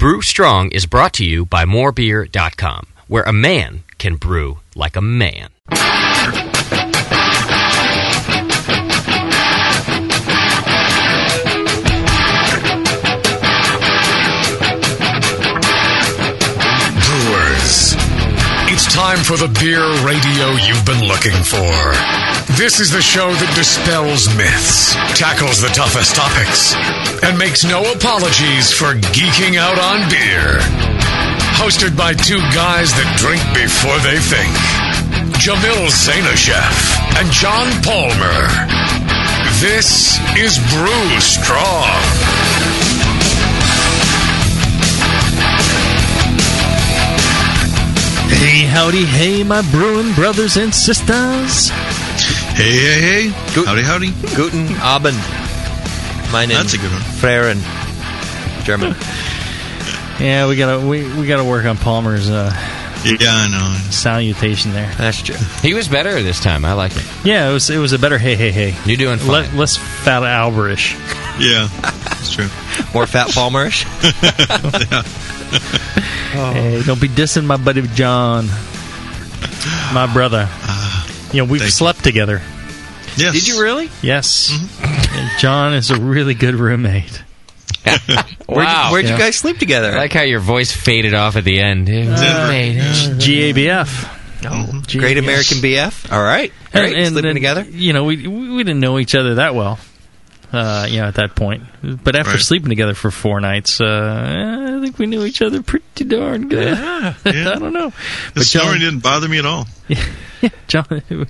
Brew Strong is brought to you by morebeer.com, where a man can brew like a man. Brewers. It's time for the beer radio you've been looking for. This is the show that dispels myths, tackles the toughest topics, and makes no apologies for geeking out on beer. Hosted by two guys that drink before they think Jamil Zainasheff and John Palmer. This is Brew Strong. Hey, howdy, hey, my brewing brothers and sisters. Hey, hey, hey. Howdy, howdy. Guten Abend. Meine That's a good one. Freren. German. Yeah, we gotta we, we gotta work on Palmer's uh, Yeah, I know. salutation there. That's true. He was better this time. I like it. Yeah, it was it was a better hey hey hey. You're doing fine. Le- less fat Alberish. Yeah, that's true. More fat Palmerish. Hey, don't be dissing my buddy John, my brother. You know we've thank you. slept together. Yes. Did you really? Yes, And John is a really good roommate. Where'd, Wow. you, where'd Yeah. you guys sleep together? I like how your voice faded off at the end. It was. GABF. oh, Great American BF. All right. Great. Sleeping then, together. You know, we we didn't know each other that well. Uh, you know, at that point, but after Right. sleeping together for four nights, uh, I think we knew each other pretty darn good. Yeah. I don't know, The but snoring didn't bother me at all. Yeah, John,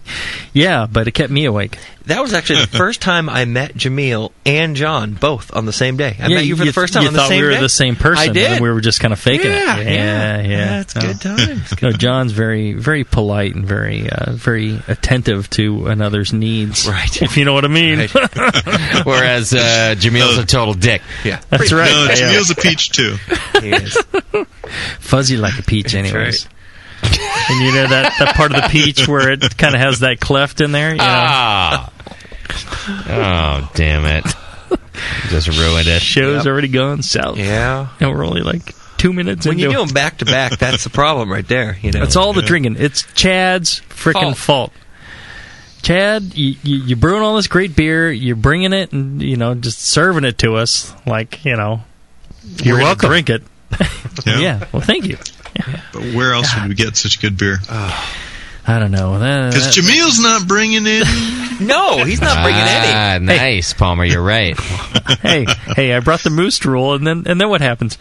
yeah, but it kept me awake. That was actually the first time I met Jamil and John both on the same day. I yeah, met you for the first time You on the thought same we were day. the same person. I and did. then we were just kind of faking Yeah, it. yeah. Yeah, yeah, Yeah, it's good times. No, John's very, very polite and very, uh, very attentive to another's needs. Right. If you know what I mean. Right. Whereas uh, Jamil's a total dick. Yeah. That's right. No, Yeah. Jamil's a peach too. He is. Fuzzy like a peach, anyways. Right. and you know that, that part of the peach where it kind of has that cleft in there. You know? Ah. oh, damn it. Just ruined it. Show's Yep. already gone south. Yeah. And we're only like two minutes When you into do them back to back, that's the problem right there. You know. It's all the drinking. It's Chad's freaking fault. Chad, you, you, you're brewing all this great beer. You're bringing it and, you know, just serving it to us like, you know, You're we're gonna welcome. drink it. Yeah. yeah. Well, thank you. But where else would we get such good beer? I don't know. Because that- Jamil's not bringing it. No, he's not bringing any. Ah, nice, Palmer. You're right. hey, hey, I brought the moose drool, and then and then what happens?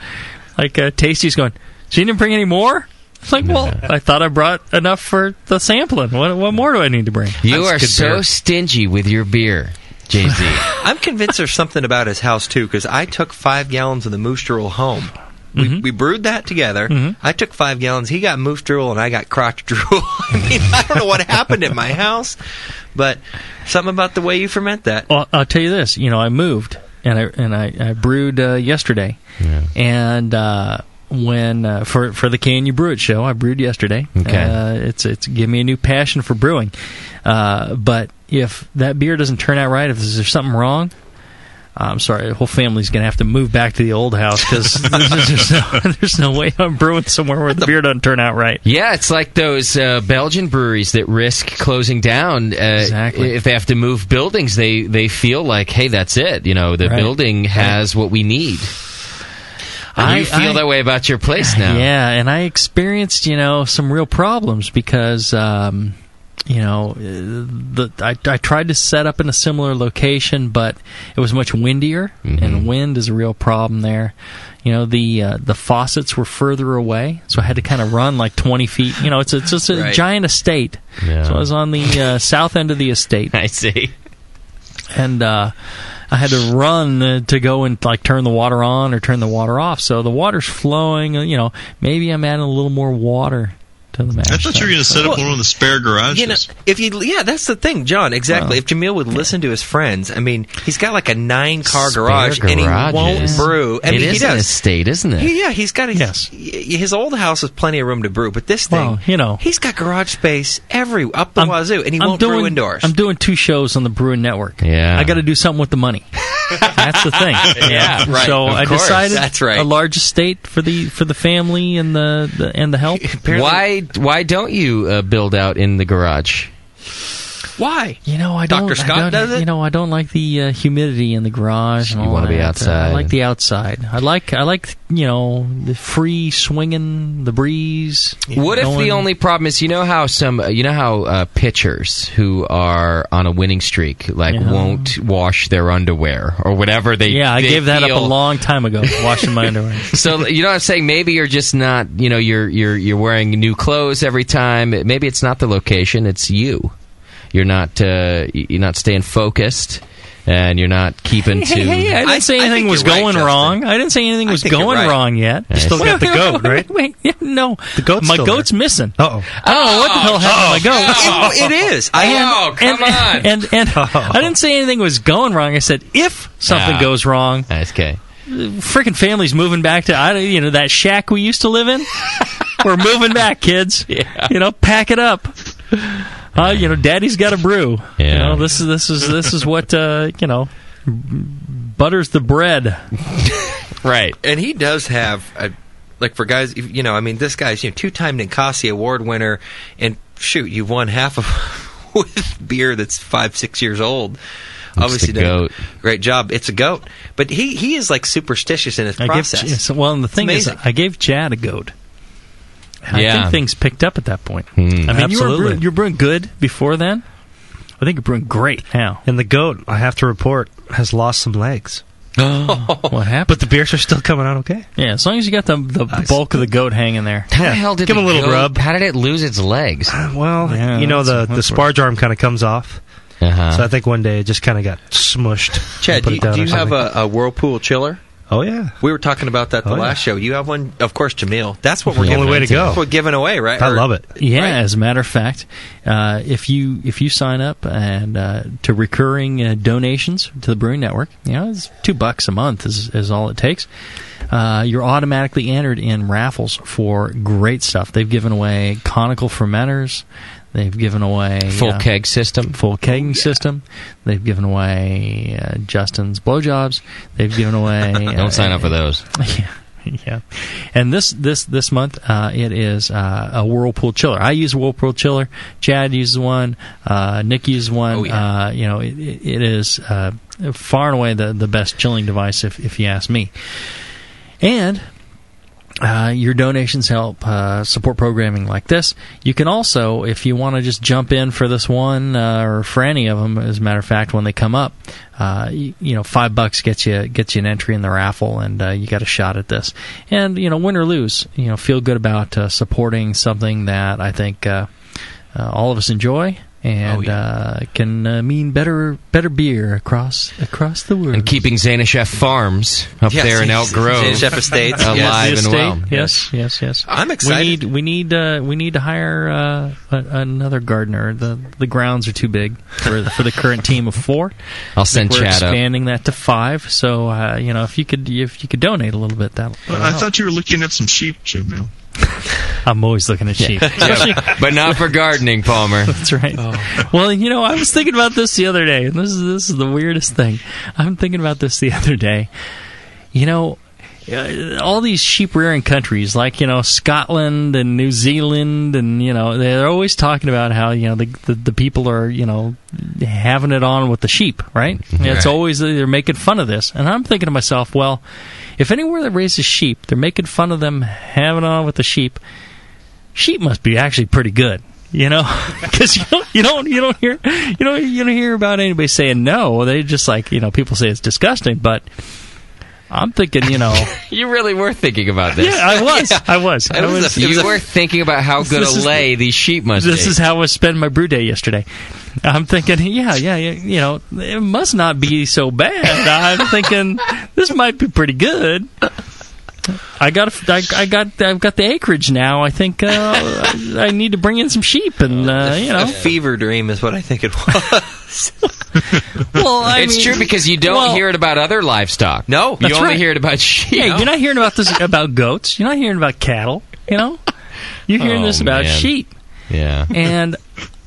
Like uh, Tasty's going. So you didn't bring any more? It's like, well, I thought I brought enough for the sampling. What what more do I need to bring? You That's are so beer. stingy with your beer, Jay Z. I'm convinced there's something about his house too, because I took five gallons of the moose drool home. We, Mm-hmm. we brewed that together. I took five gallons. He got moose drool, and I got crotch drool. I mean, I don't know what happened at my house, but something about the way you ferment that. Well, I'll tell you this. You know, I moved and I and I, I brewed uh, yesterday, and uh, when uh, for for the Can You Brew It show, I brewed yesterday. Okay. uh, it's it's give me a new passion for brewing. Uh, but if that beer doesn't turn out right, if there's something wrong. I'm sorry, the whole family's going to have to move back to the old house because there's, no, there's no way I'm brewing somewhere where the beer doesn't turn out right. Yeah, it's like those uh, Belgian breweries that risk closing down. Uh, Exactly. If they have to move buildings, they, they feel like, hey, that's it. You know, the Right. building has what we need. And you I- feel I- that way about your place now. Yeah, and I experienced, you know, some real problems because, um, you know, uh, the I, I tried to set up in a similar location, but it was much windier, Mm-hmm. and wind is a real problem there. You know, the uh, the faucets were further away, so I had to kind of run like twenty feet. You know, it's it's just a Right. giant estate. Yeah. So I was on the uh, south end of the estate, I see. and uh, I had to run uh, to go and like turn the water on or turn the water off. So the water's flowing. uh, You know, maybe I'm adding a little more water to the mash. I thought you were going to set up one of the spare garages. You know, if you yeah, that's the thing, John. Exactly. Well, if Jamil would listen to his friends, I mean, he's got like a nine car Spare garage, and he won't garages. brew. I It mean, is he an does. estate, isn't it? He- yeah, he's got a, Yes. his old house has plenty of room to brew, but this thing, Well, you know. he's got garage space every up the I'm- wazoo, and he I'm won't doing, brew indoors. I'm doing two shows on the Brewing Network. Yeah. I got to do something with the money. That's the thing. Yeah, right, So of I course. decided That's right. a large estate for the for the family and the, the and the help. Why why don't you uh, build out in the garage? Why? You know, I Dr. don't. Scott don't, does it? You know, I don't like the uh, humidity in the garage. And You wanna be. Uh, outside. I like the outside. I like. I like. You know, the free swinging, the breeze. What if the only problem is you know how some you know how uh, pitchers who are on a winning streak like Yeah. won't wash their underwear or whatever they Yeah, I they gave that up a long time ago. Washing my underwear. So you know what I'm saying? Maybe you're just not you know you're you're you're wearing new clothes every time. Maybe it's not the location, it's you. You're not uh, you're not staying focused, and you're not keeping to. Hey, hey, I didn't I- say anything was you're right, going Justin. wrong. I didn't say anything was going right. wrong yet. You still got the goat, right? Wait, yeah, no, The goat's my still goat's there. missing. Uh oh. I don't know what the hell happened to my goat. It- it is. I Oh, come and, on! And and I didn't say anything was going wrong. I said if something Ah. goes wrong, That's okay. freaking family's moving back to I you know that shack we used to live in. We're moving back, kids. Yeah. You know, pack it up. Uh, you know, Daddy's got a brew. You know, this is this is this is what uh, you know butters the bread. Right. and he does have a, like for guys you know i mean this guy's you know two-time ninkasi award winner and shoot you've won half of with beer that's five six years old obviously the done goat. great job it's a goat but he he is like superstitious in his I give process yes, well, and the thing is. I gave Chad a goat. I Yeah. think things picked up at that point. Hmm. I mean, you were brewing, you were brewing good before then. I think you're brewing great now. And the goat, I have to report, has lost some legs. What happened? But the beers are still coming out okay. yeah, as long as you got the the Nice. bulk of the goat hanging there. How Yeah. the hell did Give the a little goat- rub. How did it lose its legs? Uh, Well, Yeah, you know the the sparge arm kind of comes off, Uh-huh. so I think one day it just kind of got smushed. chad do you, do you have a, a whirlpool chiller Oh yeah, we were talking about that the Oh, yeah. last show you have one of course jamil that's what we're the giving only way to go. that's what we're giving away right I Or- love it. Yeah, Right. as a matter of fact, uh, if you if you sign up and uh, to recurring uh, donations to the Brewing Network, you know, it's two bucks a month is, is all it takes. Uh, you're automatically entered in raffles for great stuff. They've given away conical fermenters. They've given away Full uh, keg system. full kegging system. They've given away uh, Justin's blowjobs. They've given away. Don't sign up for those. Yeah, yeah. And this this this month, uh, it is uh, a Whirlpool chiller. I use a Whirlpool chiller. Chad uses one. Uh, Nick uses one. Oh, yeah. uh, you know, it, it it is uh, far and away the the best chilling device, if if you ask me. And uh, your donations help uh, support programming like this. You can also, if you want to just jump in for this one uh, or for any of them, as a matter of fact, when they come up, uh, you, you know, five bucks gets you gets you an entry in the raffle, and uh, you got a shot at this. And you know, win or lose, you know, feel good about supporting something that I think all of us enjoy. And Oh, yeah. uh, can uh, mean better better beer across across the world. And keeping Zainasheff Farms up Yes, there in Elk Grove Chef Estates alive yes. and estate. well. Yes, yes, yes. I'm excited. We need we need uh, we need to hire uh, a, another gardener. The the grounds are too big for for the current team of four. I'll send We're Chad up. expanding that to five. So uh, you know if you could if you could donate a little bit, that But I thought you were looking at some sheep, Jamil. I'm always looking at sheep. Yeah, but not for gardening, Palmer. That's right. Oh. Well, you know, I was thinking about this the other day, and this is this is the weirdest thing. I'm thinking about this the other day. You know, uh, all these sheep rearing countries, like you know Scotland and New Zealand, and you know they're always talking about how you know the the, the people are you know having it on with the sheep, right? It's always they're making fun of this, and I'm thinking to myself, well, if anywhere that raises sheep, they're making fun of them having on with the sheep sheep must be actually pretty good. You know, because you don't, you don't, you don't hear, you don't, you don't hear about anybody saying no. They just like, you know, people say it's disgusting, but I'm thinking, you know, You really were thinking about this. yeah, I was, I was, I was was. a- it was you a- were thinking about how good This a is lay these sheep must be. this be. is how I was spending my brew day yesterday. I'm thinking, yeah, yeah, yeah, you know, it must not be so bad. I'm thinking this might be pretty good. I got a, I, I got I've got the acreage now. I think uh, I, I need to bring in some sheep and uh, you A know. fever dream is what I think it was. Well, I it's mean- true because you don't well, hear it about other livestock. No. you That's only right. hear it about sheep. Hey, you're not hearing about this about goats. You're not hearing about cattle. You know, you're hearing Oh, this about man. sheep. Yeah. And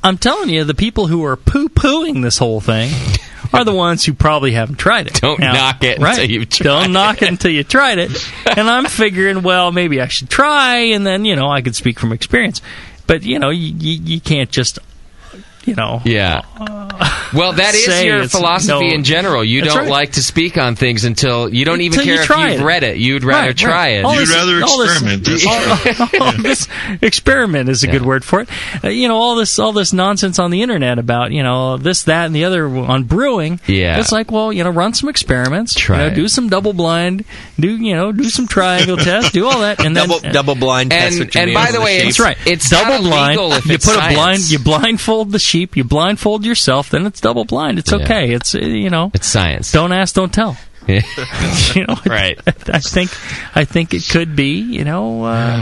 I'm telling you, the people who are poo pooing this whole thing are the ones who probably haven't tried it. Don't knock it right? until you've tried Don't it. knock it until you tried it. And I'm figuring, well, maybe I should try, and then you know I could speak from experience. But you know, you, you, you can't just, you know, Yeah. Uh, Well, that is your philosophy no. in general. You don't right. like to speak on things until you don't even Until you care if you've it. read it. You'd rather Right, try right. it. All You'd this- rather all this- experiment. That's right. all, all this experiment is a good word for it. Uh, you know, all this all this nonsense on the internet about you know this, that, and the other on brewing. Yeah. it's like well, you know, run some experiments. Try you know, it. do some double blind. Do you know, do some triangle tests. Do all that, and then double double blind test. And- and by the way, sheep. That's right. It's double blind. if you it's put a blind. You blindfold the sheep. You blindfold yourself. Then it's double blind. It's Yeah. okay. It's uh, you know. It's science. Don't ask, don't tell. You know, Right. I think, I think it could be, you know, uh,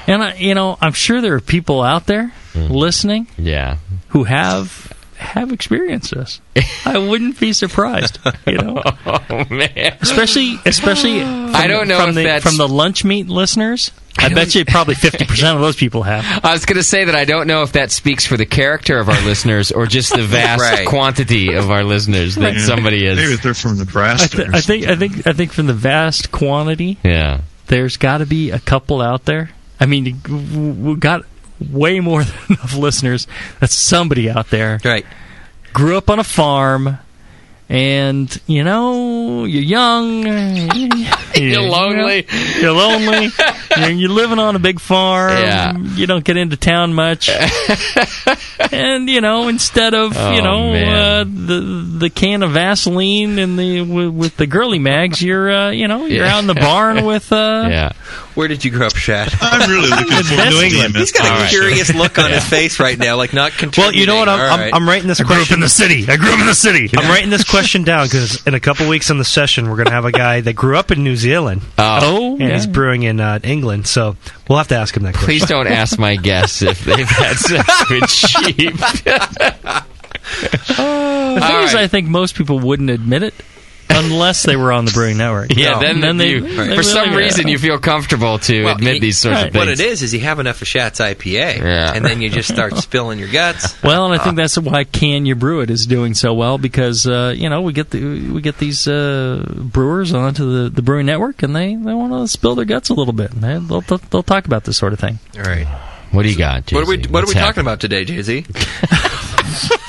and I, you know, I'm sure there are people out there Mm-hmm. listening yeah. who have have experienced this. I wouldn't be surprised, you know, Oh man. especially especially. From, I don't know from if the, that's- from the lunch meat listeners. I, bet you probably fifty percent of those people have. I was going to say that I don't know if that speaks for the character of our listeners or just the vast Right. quantity of our listeners that Yeah. somebody is. if they're from I, Nebraska. th- I think I think I think from the vast quantity Yeah. there's got to be a couple out there. I mean, we got way more than enough listeners. That's somebody out there right. grew up on a farm, and you know you're young, You're lonely. you're lonely, you're, you're living on a big farm. Yeah. You don't get into town much, and you know instead of you Oh, know uh, the the can of Vaseline and the with, with the girly mags, you're uh, you know you're Yeah. out in the barn with uh, Yeah. Where did you grow up, Chad? I'm really looking forward New England. DMS. He's got a All right. curious look on his face right now, like not Well, you know what? I'm, I'm, right. I'm writing this question. city. I grew up in the city. I'm writing this question down because in a couple weeks on the session, we're going to have a guy that grew up in New Zealand Oh. Oh, and yeah. he's brewing in uh, England. So we'll have to ask him that question. Please don't ask my guests if they've had sex with sheep. The thing All is. I think most people wouldn't admit it unless they were on the Brewing Network. Yeah, No. then, then they- you, they for really some go, reason you feel comfortable to Well, admit he- these sorts of things. What it is is you have enough of Chad's IPA, Yeah. and then you just start spilling your guts. Well, and I think that's why Can You Brew It is doing so well because uh, you know we get the we get these uh, brewers onto the, the Brewing Network and they, they want to spill their guts a little bit. And they, they'll, they'll they'll talk about this sort of thing. All right. What do you got? What are we JZ? What are What's we talking about today, Jay Z?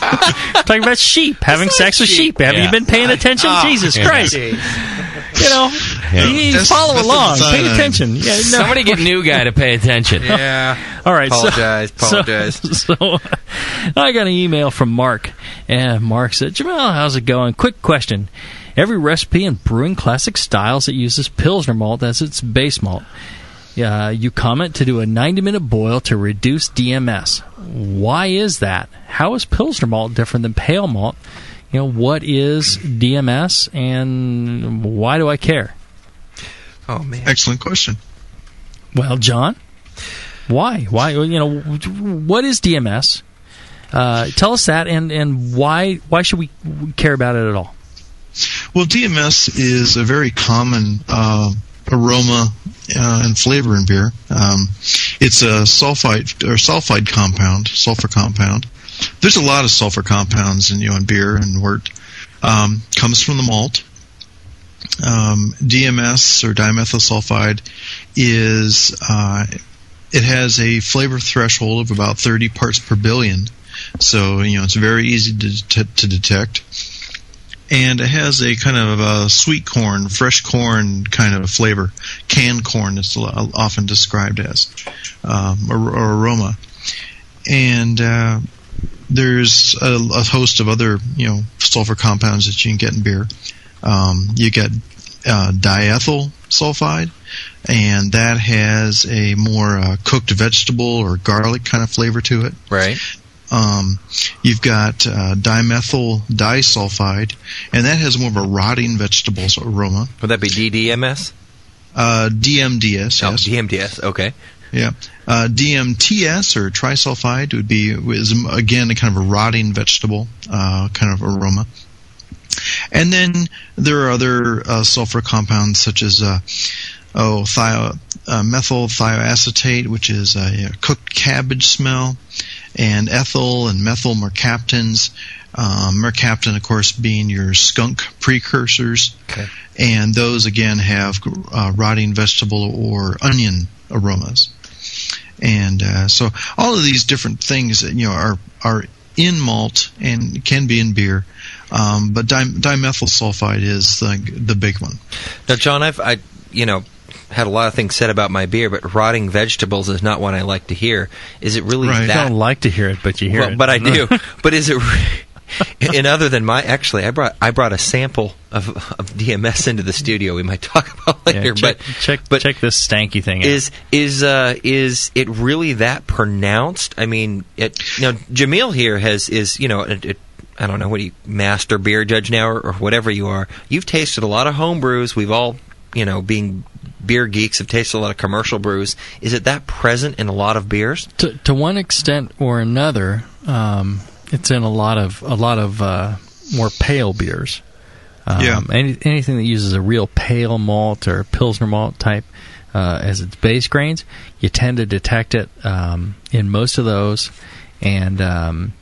talking about sheep, having not sex with sheep. sheep. Haven't Yeah. you been paying ah. attention? Oh, Jesus yeah. Christ! You know, Yeah. you That's- follow that's along, pay time. attention. Yeah, no. Somebody get new guy to pay attention. Yeah. All right, Apologize. so- apologize. So, I got an email from Mark, and Mark said, "Jamil, how's it going? Quick question: Every recipe in brewing classic styles that uses Pilsner malt as its base malt. Uh, you comment to do a 90-minute boil to reduce DMS. Why is that? How is Pilsner malt different than pale malt? You know, what is DMS, and why do I care? oh man. Excellent question. Well, John, why? Why? You know, what is DMS? Uh, tell us that, and and why why should we care about it at all? Well, DMS is a very common uh, aroma uh, and flavor in beer. Um, it's a sulfite or sulfide compound, sulfur compound. There's a lot of sulfur compounds in you know in beer and wort. Um, comes from the malt. Um, DMS or dimethyl sulfide is uh, it has a flavor threshold of about 30 parts per billion. So you know it's very easy to, to, to detect and it has a kind of a sweet corn, fresh corn kind of flavor. Canned corn is often described as um, or, or aroma, and uh, there's a, a host of other you know sulfur compounds that you can get in beer. Um, you get uh, diethyl sulfide, and that has a more uh, cooked vegetable or garlic kind of flavor to it. Right. Um, you've got uh, dimethyl disulfide, and that has more of a rotting vegetables aroma. Would that be DDMS? Uh, DMDS. Oh, yes. DMDS. Okay. Yeah. Uh, DMTS or trisulfide would be is again a kind of a rotting vegetable uh, kind of aroma. And then there are other uh, sulfur compounds such as uh, oh thio, uh, methyl thioacetate, which is a, a cooked cabbage smell, and ethyl and methyl mercaptans. Um, mercaptan, of course, being your skunk precursors, Okay. and those again have uh, rotting vegetable or onion aromas. And uh, so all of these different things, you know, are are in malt and can be in beer, um, but di- dimethyl sulfide is the the big one. Now, John, I've I you know had a lot of things said about my beer, but rotting vegetables is not one I like to hear. Is it really Right. I don't like to hear it, but you hear well, it. but I do. but is it? re- And other than my, actually, I brought I brought a sample of, of DMS into the studio. We might talk about Yeah, later. check, but check, but check this stanky thing out. is is uh, is it really that pronounced? I mean, it, now Jamil here has is you know. It, it, I don't know what you master beer judge now or, or whatever you are. You've tasted a lot of home brews. We've all, you know, being beer geeks, have tasted a lot of commercial brews. Is it that present in a lot of beers? to to one extent or another, um, it's in a lot of a lot of uh, more pale beers. Um, Yeah. Any, anything that uses a real pale malt or pilsner malt type uh, as its base grains, you tend to detect it um, in most of those, and um,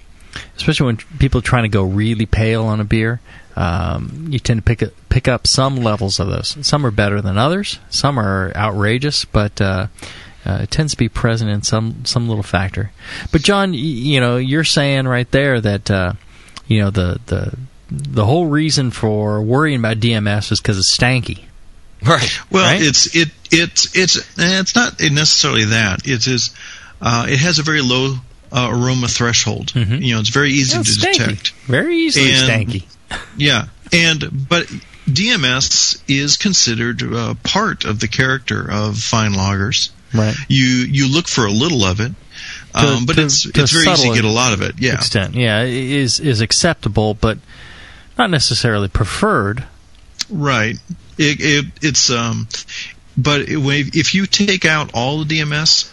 especially when people are trying to go really pale on a beer. Um, you tend to pick up, pick up some levels of those. Some are better than others. Some are outrageous, but uh, uh, it tends to be present in some some little factor. But John, y- you know, you're saying right there that uh, you know the the the whole reason for worrying about DMS is because it's stanky. Right. Well, Right? it's it it's it's it's not necessarily that. It is uh, it has a very low uh, aroma threshold. Mhm. You know, it's very easy Yeah, to stanky. detect. Very easily And- stanky. Yeah, and but DMS is considered uh, part of the character of fine lagers. Right. You you look for a little of it, um, but to- it's to it's very easy to get a lot of it. Yeah, Extent, yeah, is is acceptable, but not necessarily preferred. right. It, it it's um, but it, if you take out all the DMS,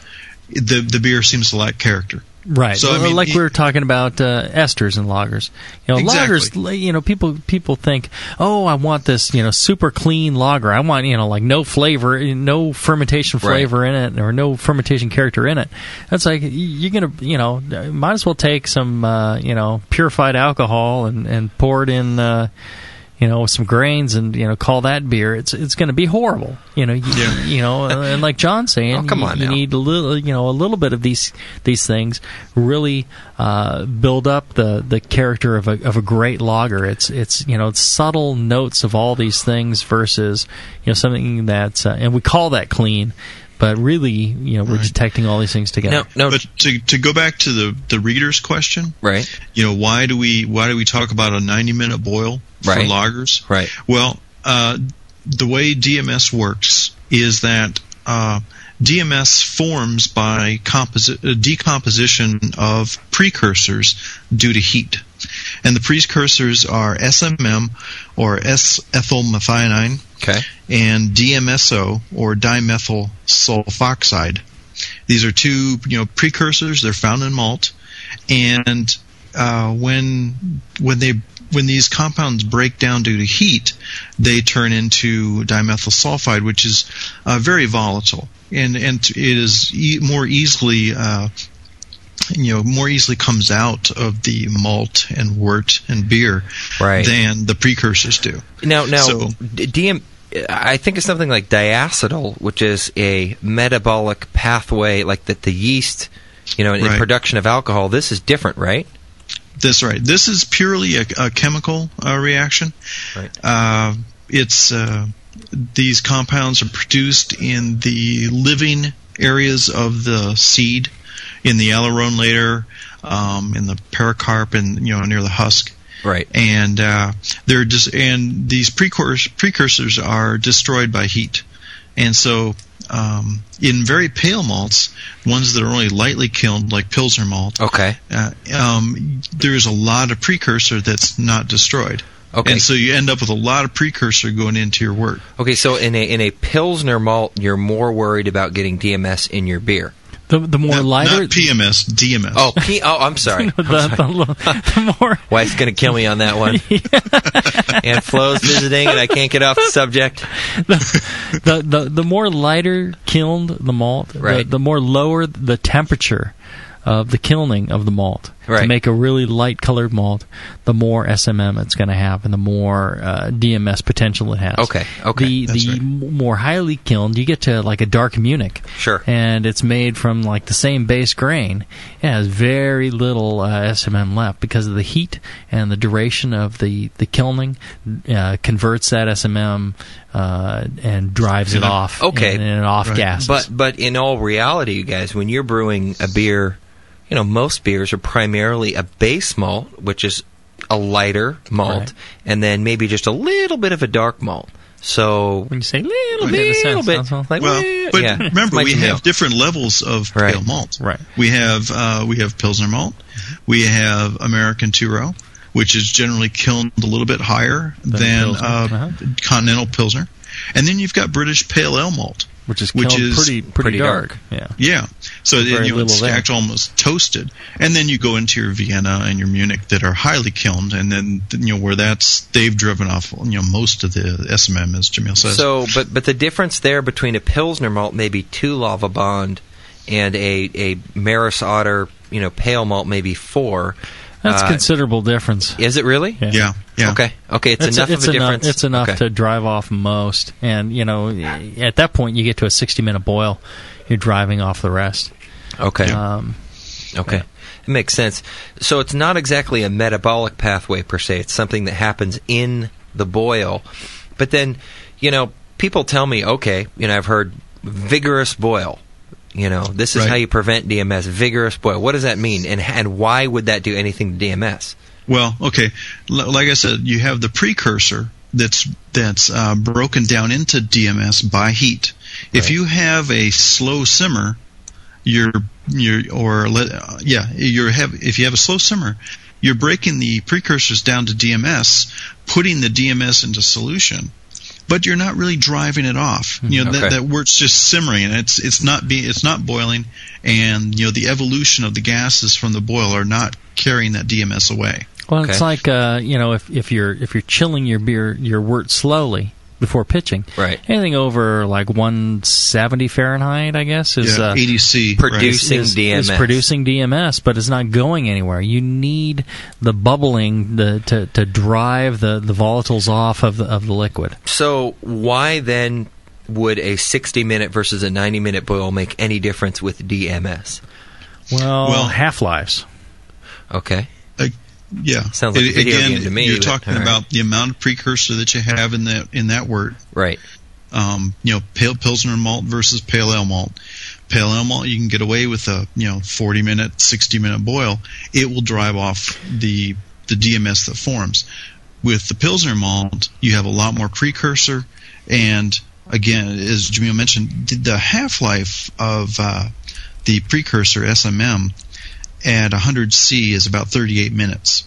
the the beer seems to lack character. Right. So, I mean, like we were talking about uh, esters and lagers. You know, Exactly. lagers. You know, people people think, oh, I want this, you know, super clean lager. I want, you know, like no flavor, no fermentation Right. flavor in it, or no fermentation character in it. That's like you're gonna, you know, might as well take some, uh, you know, purified alcohol and and pour it in. Uh, you know, with some grains and you know, call that beer. It's it's going to be horrible. You know, you, Yeah. you know, and like John's saying, Oh, come you, on you now. need a little, you know, a little bit of these these things really uh, build up the, the character of a of a great lager. It's it's you know it's subtle notes of all these things versus you know something that's uh, and we call that clean, but really you know we're Right. detecting all these things together. No, no. But to to go back to the the reader's question, Right. you know, why do we why do we talk about a 90 minute boil for Right. lagers? Right. Well, uh, the way DMS works is that uh, DMS forms by composi- uh, decomposition of precursors due to heat. And the precursors are SMM or S-methylmethionine Okay. and DMSO or dimethyl sulfoxide. These are two, you know, precursors. They're found in malt, and uh, when when they when these compounds break down due to heat, they turn into dimethyl sulfide, which is uh, very volatile, and and it is e- more easily. Uh, you know, more easily comes out of the malt and wort and beer Right. than the precursors do. Now, now, So- DM. I think it's something like diacetyl, which is a metabolic pathway, like that the yeast, you know, in, in production of alcohol. This is different, right? That's right. This is purely a, a chemical uh, reaction. Right. Uh, it's uh, these compounds are produced in the living areas of the seed, in the aleurone layer, um, in the pericarp, and you know near the husk. Right. And uh, they're just and these precursors precursors are destroyed by heat, and so um, in very pale malts, ones that are only lightly kilned, like Pilsner malt, Okay. uh, um, there's a lot of precursor that's not destroyed. Okay. And so you end up with a lot of precursor going into your wort. Okay, so in a in a pilsner malt, you're more worried about getting DMS in your beer. The, the more Not- lighter, Not PMS, DMS. Oh, P- oh, I'm sorry. the, the, the more Wife's gonna kill me on that one. and Flo's visiting, and I can't get off the subject. the, the the more lighter kilned the malt, the- Right. the, more lower the temperature of the kilning of the malt to make a really light colored malt, the more SMM it's going to have and the more uh, DMS potential it has. Okay, okay. The That's the right. more highly kilned, you get to like a dark Munich. Sure. And it's made from like the same base grain. It has very little uh, SMM left because of the heat and the duration of the the kilning uh, converts that SMM uh, and drives it off. Okay. And, and off Right. gases. But but in all reality, you guys, when you're brewing a beer, you know most beers are primarily a base malt, which is a lighter malt, Right. and then maybe just a little bit of a dark malt. So when you say little bit, of a little sense, bit, like Well, well, but yeah, remember, we have milk. different levels of Right. pale malt. Right. We have uh, we have Pilsner malt. We have American two row, which is generally kilned a little bit higher Than than Pilsner. uh, Uh-huh. continental Pilsner. And then you've got British pale ale malt. which is which is pretty pretty, pretty dark. dark. Yeah. Yeah. So Very you know, it's little there. actually almost toasted. And then you go into your Vienna and your Munich that are highly kilned, and then you know where that's they've driven off you know most of the SMM as Jamil says. So, but but the difference there between a pilsner malt, maybe two Lovibond, and a a Maris Otter, you know, pale malt, maybe four. That's uh, considerable difference. Is it really? Yeah. yeah, yeah. Okay. Okay. It's, enough it's of a enough, difference. It's enough Okay. to drive off most, and you know, at that point, you get to a sixty-minute boil. You're driving off the rest. Okay. Um, Okay. It makes sense. So it's not exactly a metabolic pathway per se. It's something that happens in the boil. But then, you know, people tell me, okay, you know, I've heard vigorous boil. You know, this is Right. how you prevent DMS. Vigorous boil. What does that mean? And and why would that do anything to DMS? Well, okay. L- like I said, you have the precursor that's that's uh, broken down into DMS by heat. If you have a slow simmer, you're you're or let uh, yeah you're have if you have a slow simmer, you're breaking the precursors down to DMS, putting the DMS into solution. But you're not really driving it off. You know Okay. that, that wort's just simmering. and It's it's not being it's not boiling, and you know the evolution of the gases from the boil are not carrying that DMS away. well, Okay. it's like uh, you know, if if you're if you're chilling your beer your wort slowly before pitching, Right. Anything over like 170 Fahrenheit, I guess, is yeah, uh, 80C. Produce- right. Producing is, DMS. is producing DMS, but it's not going anywhere. You need the bubbling the, to to drive the, the volatiles off of the, of the liquid. So why then would a 60 minute versus a 90 minute boil make any difference with DMS? Well, Well- half lives. Okay. Yeah. Sounds like It- again, to me, You're but- talking right. about the amount of precursor that you have in that in that wort. Right. Um, you know, pale pilsner malt versus pale ale malt. Pale ale malt, you can get away with a you know 40 minute, 60 minute boil. It will drive off the the DMS that forms. With the pilsner malt, you have a lot more precursor, and again, as Jamil mentioned, the half life of uh, the precursor SMM at 100 C is about 38 minutes.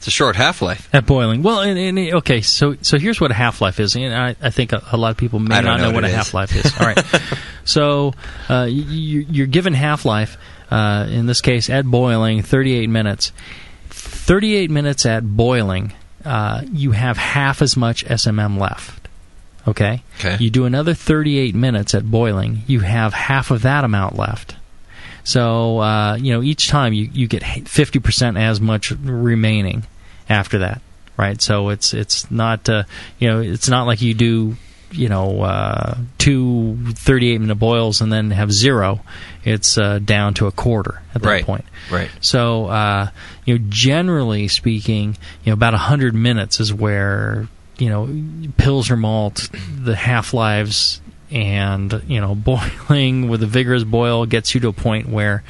It's a short half life. At boiling. Well, and, and, okay, so so here's what a half life is. And I, I think a, a lot of people may don't know know, what what, a half life is. All right. so uh, you, you're given half life, uh, in this case, at boiling, 38 minutes. 38 minutes at boiling, uh, you have half as much SMM left. Okay? Okay. You do another 38 minutes at boiling, you have half of that amount left. So, uh, you know, each time you, you get 50% as much remaining after that, right? So it's it's not, uh, you know, it's not like you do, you know, uh, two 38 minute boils and then have zero. It's uh, down to a quarter at that Right. point. Right. So, uh, you know, generally speaking, you know, about 100 minutes is where, you know, Pilsner malt, the half lives, and, you know, boiling with a vigorous boil gets you to a point where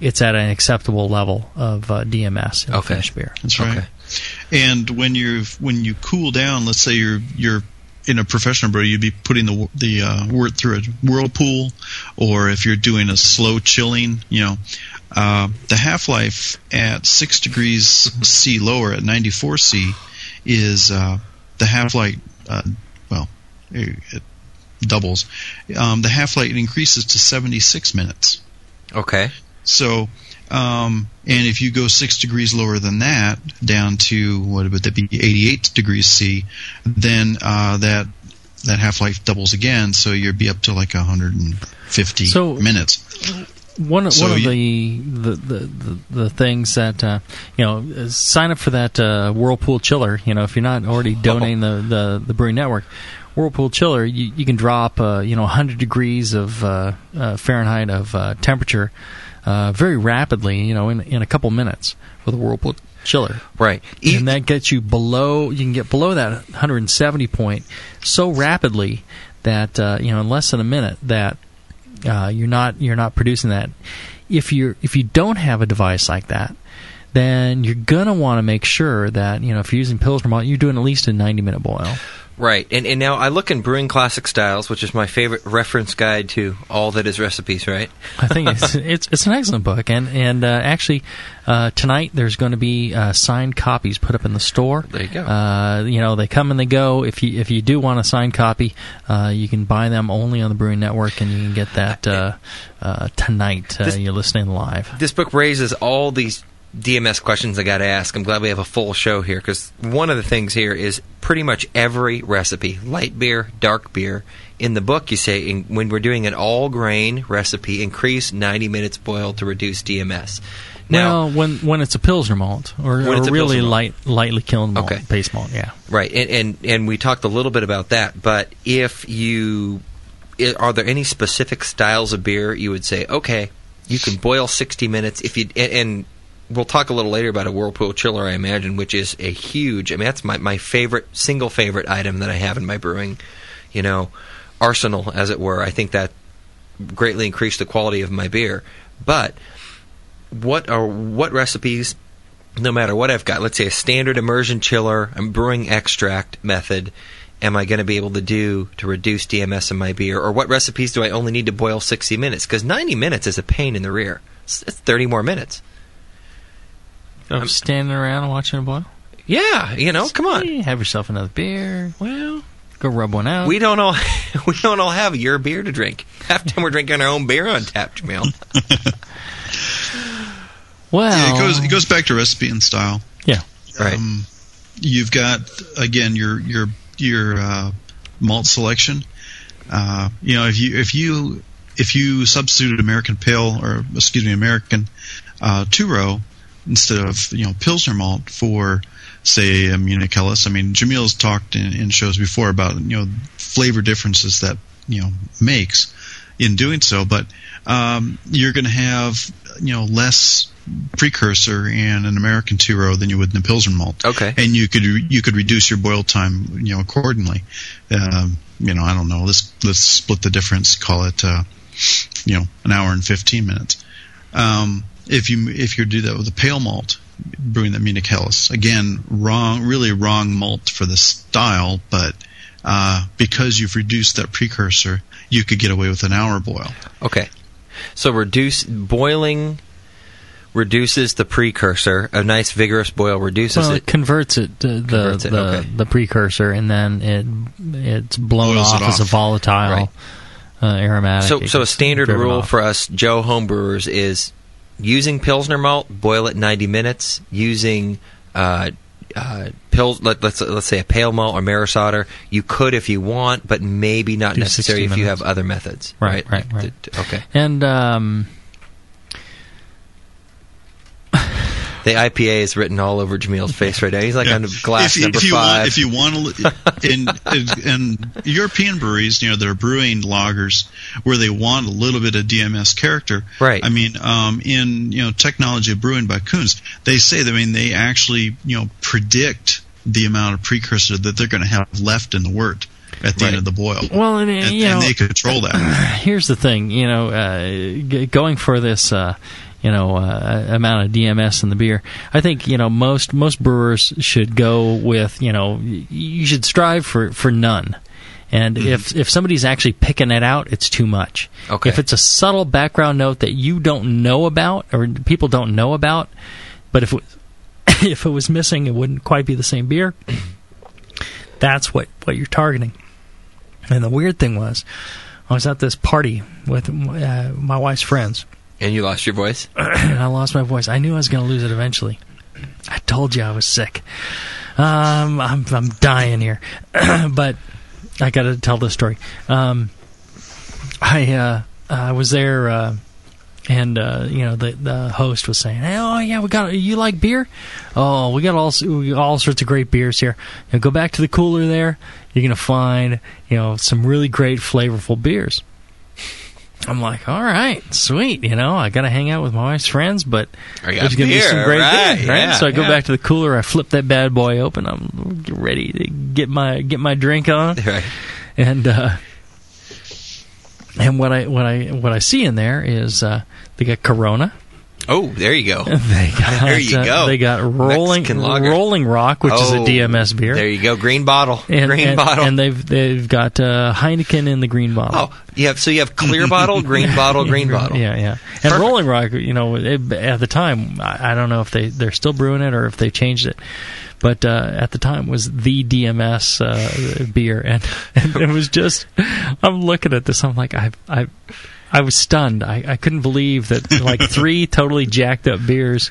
it's at an acceptable level of uh, DMS in a Okay. finished beer. That's right. Okay. And when you when you cool down, let's say you're you're in a professional brew, you'd be putting the the uh, wort through a whirlpool, or if you're doing a slow chilling, you know, uh, the half life at six degrees C lower at 94 C is uh, the half life. Uh, well, it doubles. Um, the half life increases to 76 minutes. Okay. So, um, and if you go six degrees lower than that, down to what would that be, 88 degrees C, then uh, that that half life doubles again. So you'd be up to like 150 So- minutes. one So one of you- the, the, the, the, the things that uh, you know uh, sign up for that uh, Whirlpool chiller. You know, if you're not already donating the, the the Brewing Network, Whirlpool chiller, you, you can drop uh, you know 100 degrees of uh, uh, Fahrenheit of uh, temperature uh, very rapidly. You know, in in a couple minutes with a Whirlpool chiller. Right. And that gets you below. You can get below that 170 point so rapidly that uh, you know in less than a minute that uh, you're not you're not producing that. If you if you don't have a device like that, then you're gonna want to make sure that you know if you're using Pilsner malt, you're doing at least a 90 minute boil. Right, and and now I look in Brewing Classic Styles, which is my favorite reference guide to all that is recipes. Right. I think it's it's, it's an excellent book, and and uh, actually uh, tonight there's going to be uh, signed copies put up in the store. There you go. Uh, you know they come and they go. If you if you do want a signed copy, uh, you can buy them only on the Brewing Network, and you can get that uh, uh, tonight. Uh, This- you're listening live. This book raises all these DMS questions I got to ask. I'm glad we have a full show here because one of the things here is pretty much every recipe, light beer, dark beer. In the book, you say in, when we're doing an all grain recipe, increase 90 minutes boil to reduce DMS. Now, well, when when it's a Pilsner malt or, When or it's a really malt. light lightly kiln malt, Okay. base malt, yeah. Right, and, and and we talked a little bit about that. But if you are there any specific styles of beer you would say, okay, you can boil sixty minutes if you and, and we'll talk a little later about a whirlpool chiller, I imagine, which is a huge. I mean, that's my my favorite single favorite item that I have in my brewing, you know, arsenal as it were. I think that greatly increased the quality of my beer, but what are what recipes no matter what I've got, let's say a standard immersion chiller, I'm brewing extract method, am I going to be able to do to reduce DMS in my beer? Or what recipes do I only need to boil 60 minutes? Because 90 minutes is a pain in the rear. It's, it's 30 more minutes. I'm standing around and watching it boil. Yeah, you know, come on. Hey, have yourself another beer. Well, Go rub one out. we don't all we don't all have your beer to drink. Half time we're drinking our own beer on tap, Jamil. well, Yeah, it goes it goes back to recipe and style. Yeah. Right. Um, you've got again your your your uh, malt selection. Uh, you know, if you if you if you substitute American Pale or excuse me American uh, two row instead of you know Pilsner malt for say a Munich Helles. I mean, Jamil's talked in, in shows before about you know flavor differences that you know makes in doing so, but um, you're going to have you know less precursor in an American two row than you would in a Pilsner malt. Okay. and you could you could reduce your boil time you know accordingly. Um, you know, I don't know. Let's let's split the difference. Call it uh, you know an hour and fifteen minutes. Um, if you if you do that with a pale malt, brewing that Munich Helles, again, wrong, really wrong malt for the style, but uh, because you've reduced that precursor, you could get away with an hour boil. Okay. So reduce boiling reduces the precursor. A nice vigorous boil reduces well, it. it converts it to the Converts it, the, okay. the precursor, and then it it's blown Boils off, it as a volatile Right. uh, aromatic. So, It so a standard rule off. for us Joe homebrewers is using Pilsner malt, boil it 90 minutes. Using uh, uh, pils, let, let's let's say a pale malt or Maris Otter, you could if you want, but maybe not Do necessary 60 if you have other methods. Right, right, Like right. okay. and um, The IPA is written all over Jamil's face right now. He's like Yeah. on glass if, number if you five. Want, if you want to, in, in, in European breweries, you know, they're brewing lagers where they want a little bit of DMS character. Right. I mean, um, in you know, technology of brewing by Kunze, they say I mean they actually you know predict the amount of precursor that they're going to have left in the wort at the Right. end of the boil. well, and, and, you know, and they control that. here's the thing, you know, uh, g- going for this, uh, you know, uh, amount of DMS in the beer. I think you know most most brewers should go with you know you should strive for for none. And if if somebody's actually picking it out, it's too much. Okay. If it's a subtle background note that you don't know about or people don't know about, but if it, if it was missing, it wouldn't quite be the same beer. That's what what you're targeting. And the weird thing was, I was at this party with uh, my wife's friends, And you lost your voice. and I lost my voice. I knew I was going to lose it eventually. I told you I was sick. Um, I'm I'm dying here, but I got to tell this story. Um, I uh, I was there, uh, and uh, you know the the host was saying, "Oh yeah, we got you like beer? Oh, we got all all sorts of great beers here. You know, go back to the cooler there. You're gonna find you know some really great flavorful beers." I'm like, all right, sweet. You know, I got to hang out with my wife's friends, but there's going to be some great right, beer, right? yeah, so I go yeah. back to the cooler. I flip that bad boy open. I'm ready to get my get my drink on, Right. and uh, and what I what I what I see in there is uh, they got Corona. Oh, there you go. They got There you uh, go. They got Rolling. Rolling Rock, which is a Oh, DMS beer. There you go. Green bottle. and, green and, bottle. and they've they've got uh, Heineken in the green bottle. oh, you have so you have clear bottle, green bottle, green bottle. Yeah, yeah. And Perfect. Rolling Rock, you know, it, at the time, I, I don't know if they they're still brewing it or if they changed it, but uh, at the time was the DMS uh, beer, and, and it was just. I'm looking at this. I'm like, I I. I was stunned. I, I couldn't believe that like three totally jacked up beers,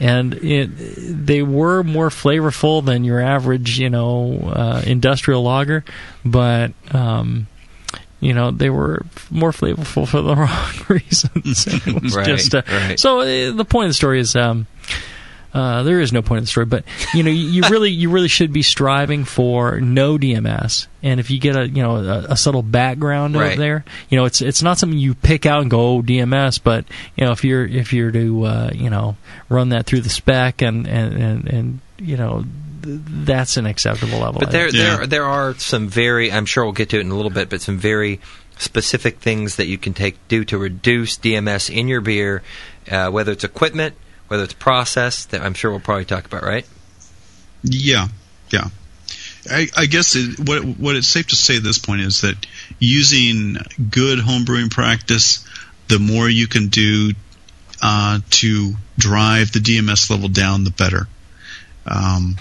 and it they were more flavorful than your average, you know, uh, industrial lager, but um, you know they were more flavorful for the wrong reasons. Right, just uh, right. so. Uh, the point of the story is. Um, uh, there is no point in the story, but you know, you, you really, you really should be striving for no DMS. And if you get a, you know, a, a subtle background Right. out there, you know, it's it's not something you pick out and go oh, DMS. But you know, if you're if you're to, uh, you know, run that through the spec and and and, and you know, that's an acceptable level. But I there. Yeah. there, there are some very. I'm sure we'll get to it in a little bit, but some very specific things that you can take do to reduce DMS in your beer, uh, whether it's equipment, whether it's process. That I'm sure we'll probably talk about, right? Yeah, yeah. I, I guess it, what what it's safe to say at this point is that using good homebrewing practice, the more you can do uh, to drive the DMS level down, the better. Um,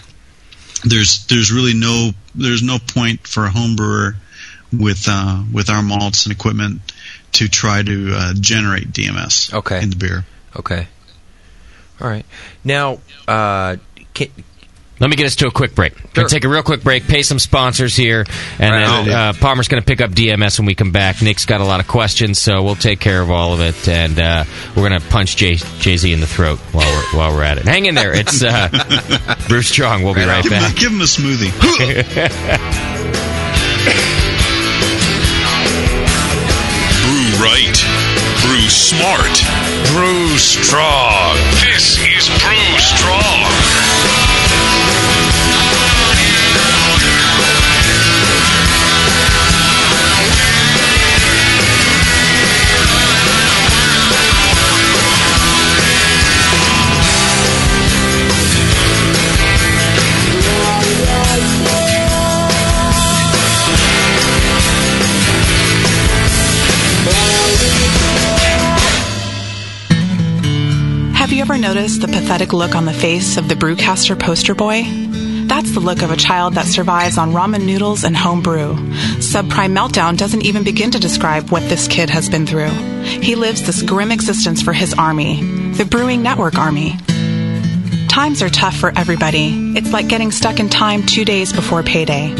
there's there's really no there's no point for a homebrewer with uh, with our malts and equipment to try to uh, generate DMS Okay. in the beer. Okay. All right. Now, uh, can, Let me get us to a quick break. Gonna take a real quick break, pay some sponsors here, and Right. then uh, Palmer's going to pick up DMS when we come back. Nick's got a lot of questions, so we'll take care of all of it, and uh, we're going to punch Jay Z in the throat while we're while we're at it. Hang in there. It's uh, Brew Strong. We'll be right Give him, back. give him a smoothie. Brew right. Brew smart. Brew strong. This is Brew Strong. Ever noticed the pathetic look on the face of the Brewcaster poster boy? That's the look of a child that survives on ramen noodles and home brew. Subprime Meltdown doesn't even begin to describe what this kid has been through. He lives this grim existence for his army, the Brewing Network Army. Times are tough for everybody. It's like getting stuck in time two days before payday.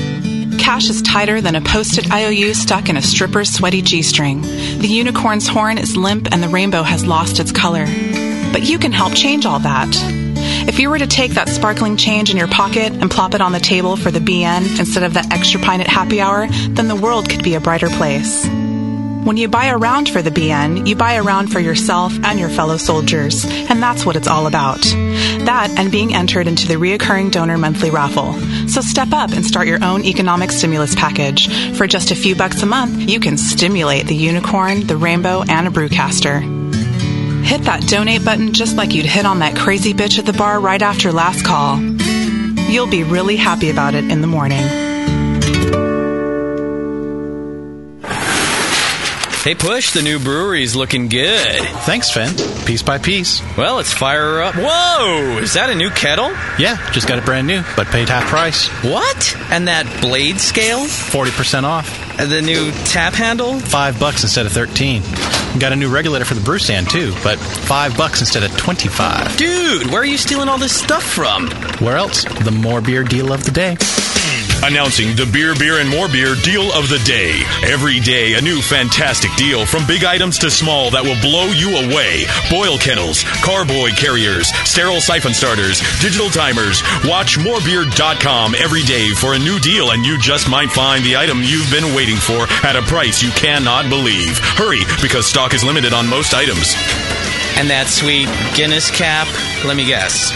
Cash is tighter than a posted IOU stuck in a stripper's sweaty G string. The unicorn's horn is limp and the rainbow has lost its color. But you can help change all that. If you were to take that sparkling change in your pocket and plop it on the table for the BN instead of that extra pint at happy hour, then the world could be a brighter place. When you buy a round for the BN, you buy a round for yourself and your fellow soldiers, and that's what it's all about. That and being entered into the reoccurring donor monthly raffle. So step up and start your own economic stimulus package. For just a few bucks a month, you can stimulate the unicorn, the rainbow, and a brewcaster. Hit that donate button just like you'd hit on that crazy bitch at the bar right after last call. You'll be really happy about it in the morning. Hey, Push, the new brewery's looking good. Thanks, Finn. Piece by piece. Well, let's fire her up. Whoa! Is that a new kettle? Yeah, just got it brand new, but paid half price. What? And that blade scale? 40% off. And the new tap handle? Five bucks instead of 13. Got a new regulator for the brew stand, too, but five bucks instead of 25. Dude, where are you stealing all this stuff from? Where else? The more beer deal of the day. Announcing the Beer, Beer, and More Beer deal of the day. Every day, a new fantastic deal from big items to small that will blow you away. Boil kettles, carboy carriers, sterile siphon starters, digital timers. Watch morebeer.com every day for a new deal, and you just might find the item you've been waiting for at a price you cannot believe. Hurry, because stock is limited on most items. And that sweet Guinness cap? Let me guess.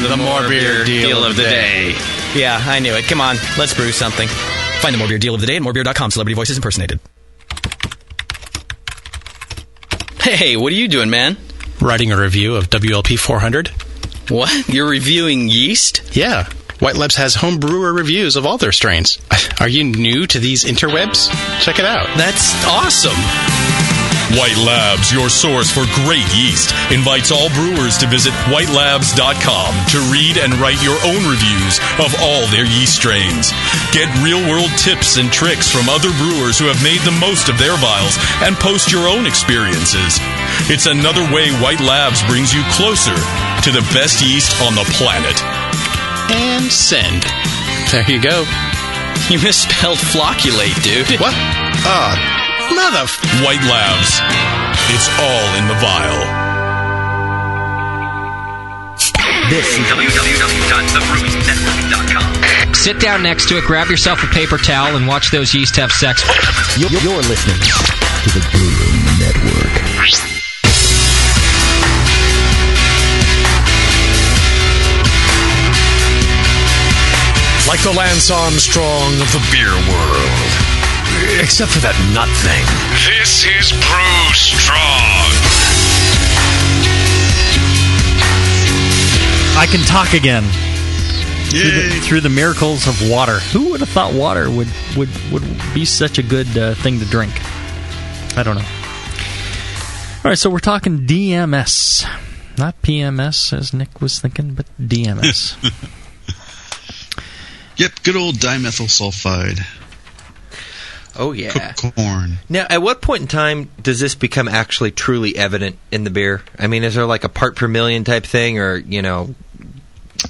The more beer deal of the day. Yeah, I knew it. Come on, let's brew something. Find the More Beer deal of the day at morebeer.com. Celebrity voices impersonated. Hey, what are you doing, man? Writing a review of WLP 400. What? You're reviewing yeast? Yeah. White Labs has home brewer reviews of all their strains. Are you new to these interwebs? Check it out. That's awesome. White Labs, your source for great yeast, invites all brewers to visit whitelabs.com to read and write your own reviews of all their yeast strains. Get real world tips and tricks from other brewers who have made the most of their vials and post your own experiences. It's another way White Labs brings you closer to the best yeast on the planet. And send. There you go. You misspelled flocculate, dude. What? Ah. Mother. F- White Labs. It's all in the vial. This is www.thebrewingnetwork.com. Sit down next to it, grab yourself a paper towel, and watch those yeast have sex. You're, you're listening to the Brewing Network. Like the Lance Armstrong of the beer world. Except for that nut thing. This is Brew Strong. I can talk again. Through the, through the miracles of water. Who would have thought water would would, would be such a good uh, thing to drink? I don't know. All right, so we're talking DMS, not PMS as Nick was thinking, but DMS. Yep, good old dimethyl sulfide. Oh yeah. Cooked corn. Now, at what point in time does this become actually truly evident in the beer? I mean, is there like a part per million type thing, or you know,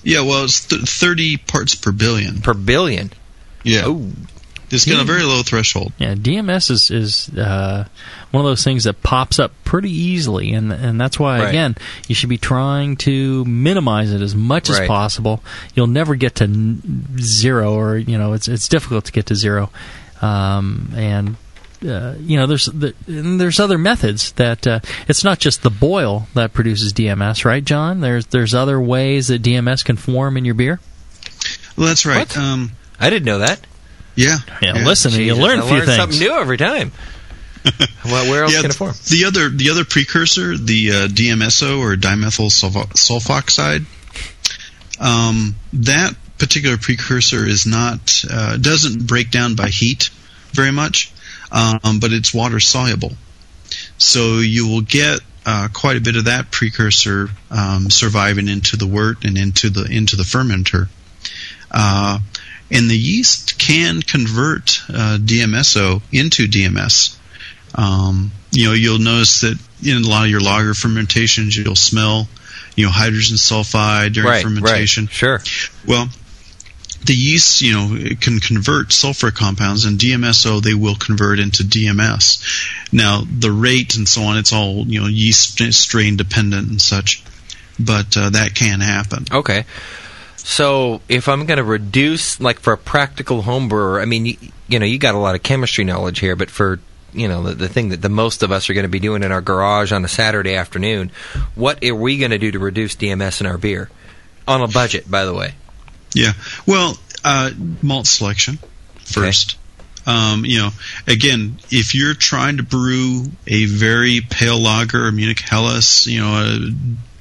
Yeah, well, it's th- 30 parts per billion. per billion? Yeah. Oh, It's got a very low threshold. Yeah, DMS is is uh, one of those things that pops up pretty easily, and and that's why Right. again you should be trying to minimize it as much as possible. You'll never get to n- zero, or you know it's it's difficult to get to zero, um, and. Uh, you know, there's the, and there's other methods that uh, it's not just the boil that produces DMS, right, John? There's there's other ways that DMS can form in your beer. Well, that's right. What? Um, I didn't know that. yeah. Yeah, yeah. listen, you learn a I few learn things. something new every time. well, where else Yeah, can it form? The other the other precursor, the uh, DMSO or dimethyl sulfoxide, um, that particular precursor is not uh, doesn't break down by heat very much, um, but it's water soluble. So you will get uh, quite a bit of that precursor um, surviving into the wort and into the into the fermenter. Uh, and the yeast can convert uh, DMSO into DMS. Um, you know, you'll notice that in a lot of your lager fermentations, you'll smell, you know, hydrogen sulfide during Right, fermentation. right, sure. Well, the yeast, you know, can convert sulfur compounds, and DMSO they will convert into DMS. Now, the rate and so on, it's all you know, yeast strain dependent and such, but uh, that can happen. Okay. So if I'm going to reduce, like for a practical home brewer, I mean, you, you know, you got a lot of chemistry knowledge here, but for you know the, the thing that the most of us are going to be doing in our garage on a Saturday afternoon, what are we going to do to reduce DMS in our beer on a budget? By the way, Yeah. Well, uh, malt selection first. Um, you know, again, if you're trying to brew a very pale lager, a Munich Helles, you know, a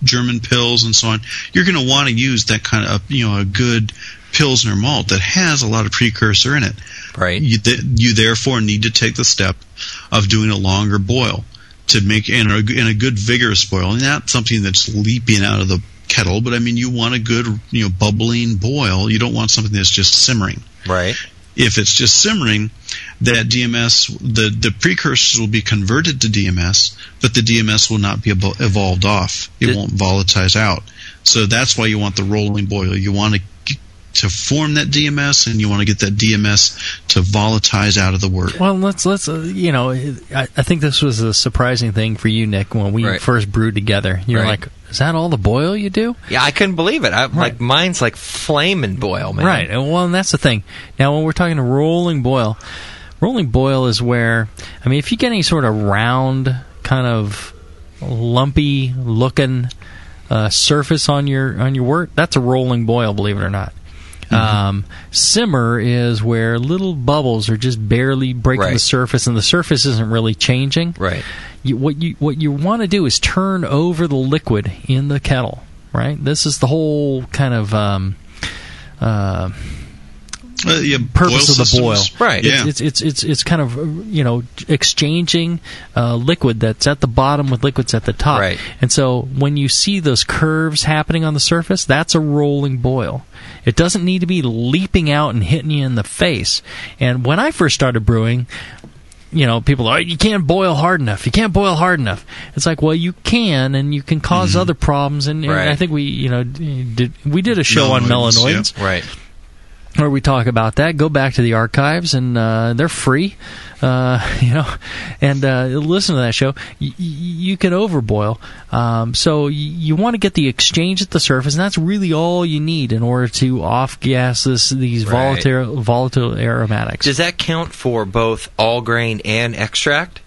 German pils and so on, you're going to want to use that kind of, you know, a good pilsner malt that has a lot of precursor in it. right? You, th- you therefore need to take the step of doing a longer boil to make in a, in a good vigorous boil, and not something that's leaping out of the kettle. But I mean, you want a good you know bubbling boil. You don't want something that's just simmering. Right. If it's just simmering, that DMS the the precursors will be converted to DMS, but the DMS will not be evo- evolved off. It won't volatilize out. So that's why you want the rolling boil. You want to to form that DMS, and you want to get that DMS to volatilize out of the wort. Well, let's let's uh, you know, I, I think this was a surprising thing for you, Nick, when we Right. first brewed together. You're Right. like, is that all the boil you do? Yeah, I couldn't believe it. I, Like mine's like flaming boil, man. Right. and Well, and that's the thing. Now, when we're talking a rolling boil, rolling boil is where I mean, if you get any sort of round, kind of lumpy looking uh, surface on your on your wort, that's a rolling boil. Believe it or not. Um, simmer is where little bubbles are just barely breaking the surface, and the surface isn't really changing. Right. You, what you what you want to do is turn over the liquid in the kettle. Right. This is the whole kind of um, uh, Uh, yeah, purpose of the boil. Right. Yeah. It's, it's it's it's kind of you know exchanging uh, liquid that's at the bottom with liquids at the top. Right. And so when you see those curves happening on the surface, that's a rolling boil. It doesn't need to be leaping out and hitting you in the face. And when I first started brewing, you know, people are, you can't boil hard enough. You can't boil hard enough. It's like, well, you can, and you can cause Mm-hmm. other problems. And, and Right. I think we, you know, did we did a show on Melanoidins, melanoidins Right. Where we talk about that. Go back to the archives, and uh, they're free, uh, you know, and uh, listen to that show. Y- you can overboil, um, so y- you want to get the exchange at the surface, and that's really all you need in order to off gas this these Right. volatile volatile aromatics. Does that count for both all grain and extract,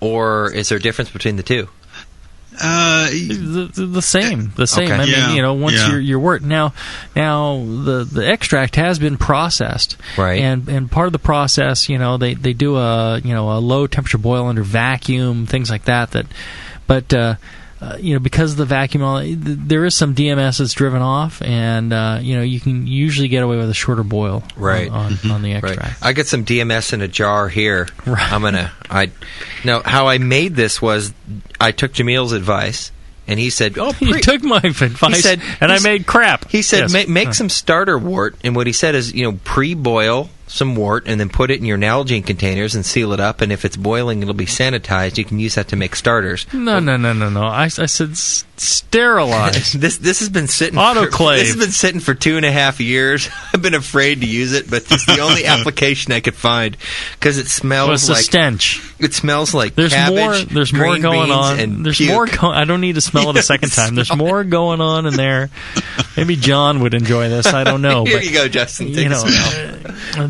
or is there a difference between the two? Uh, the, the, same, the same. Okay. I mean, you know, once yeah. your your wort now, now the the extract has been processed, Right. And and part of the process, you know, they they do a you know a low temperature boil under vacuum, things like that. That, but. Uh, uh, you know, because of the vacuum, all- there is some DMS that's driven off, and uh, you know you can usually get away with a shorter boil Right. on, on, the Right. extract. I get some DMS in a jar here. Right. I'm gonna. I no. How I made this was I took Jamil's advice, and he said, "Oh, You pre- took my advice, He said- and he I made crap. He said, Yes. make, make some starter wort, and what he said is, you know, pre-boil some wort, and then put it in your Nalgene containers and seal it up. And if it's boiling, it'll be sanitized. You can use that to make starters. No, no, no, no, no. I, I said s- sterilize. this this has been sitting Autoclave. For, this has been sitting for two and a half years. I've been afraid to use it, but it's the only application I could find because it smells Well, like stench. it smells like There's cabbage, more. There's more going on. There's puke. more. Go- I don't need to smell it a second time. There's more going on in there. Maybe John would enjoy this. I don't know. Here but, you go, Justin. Take you know,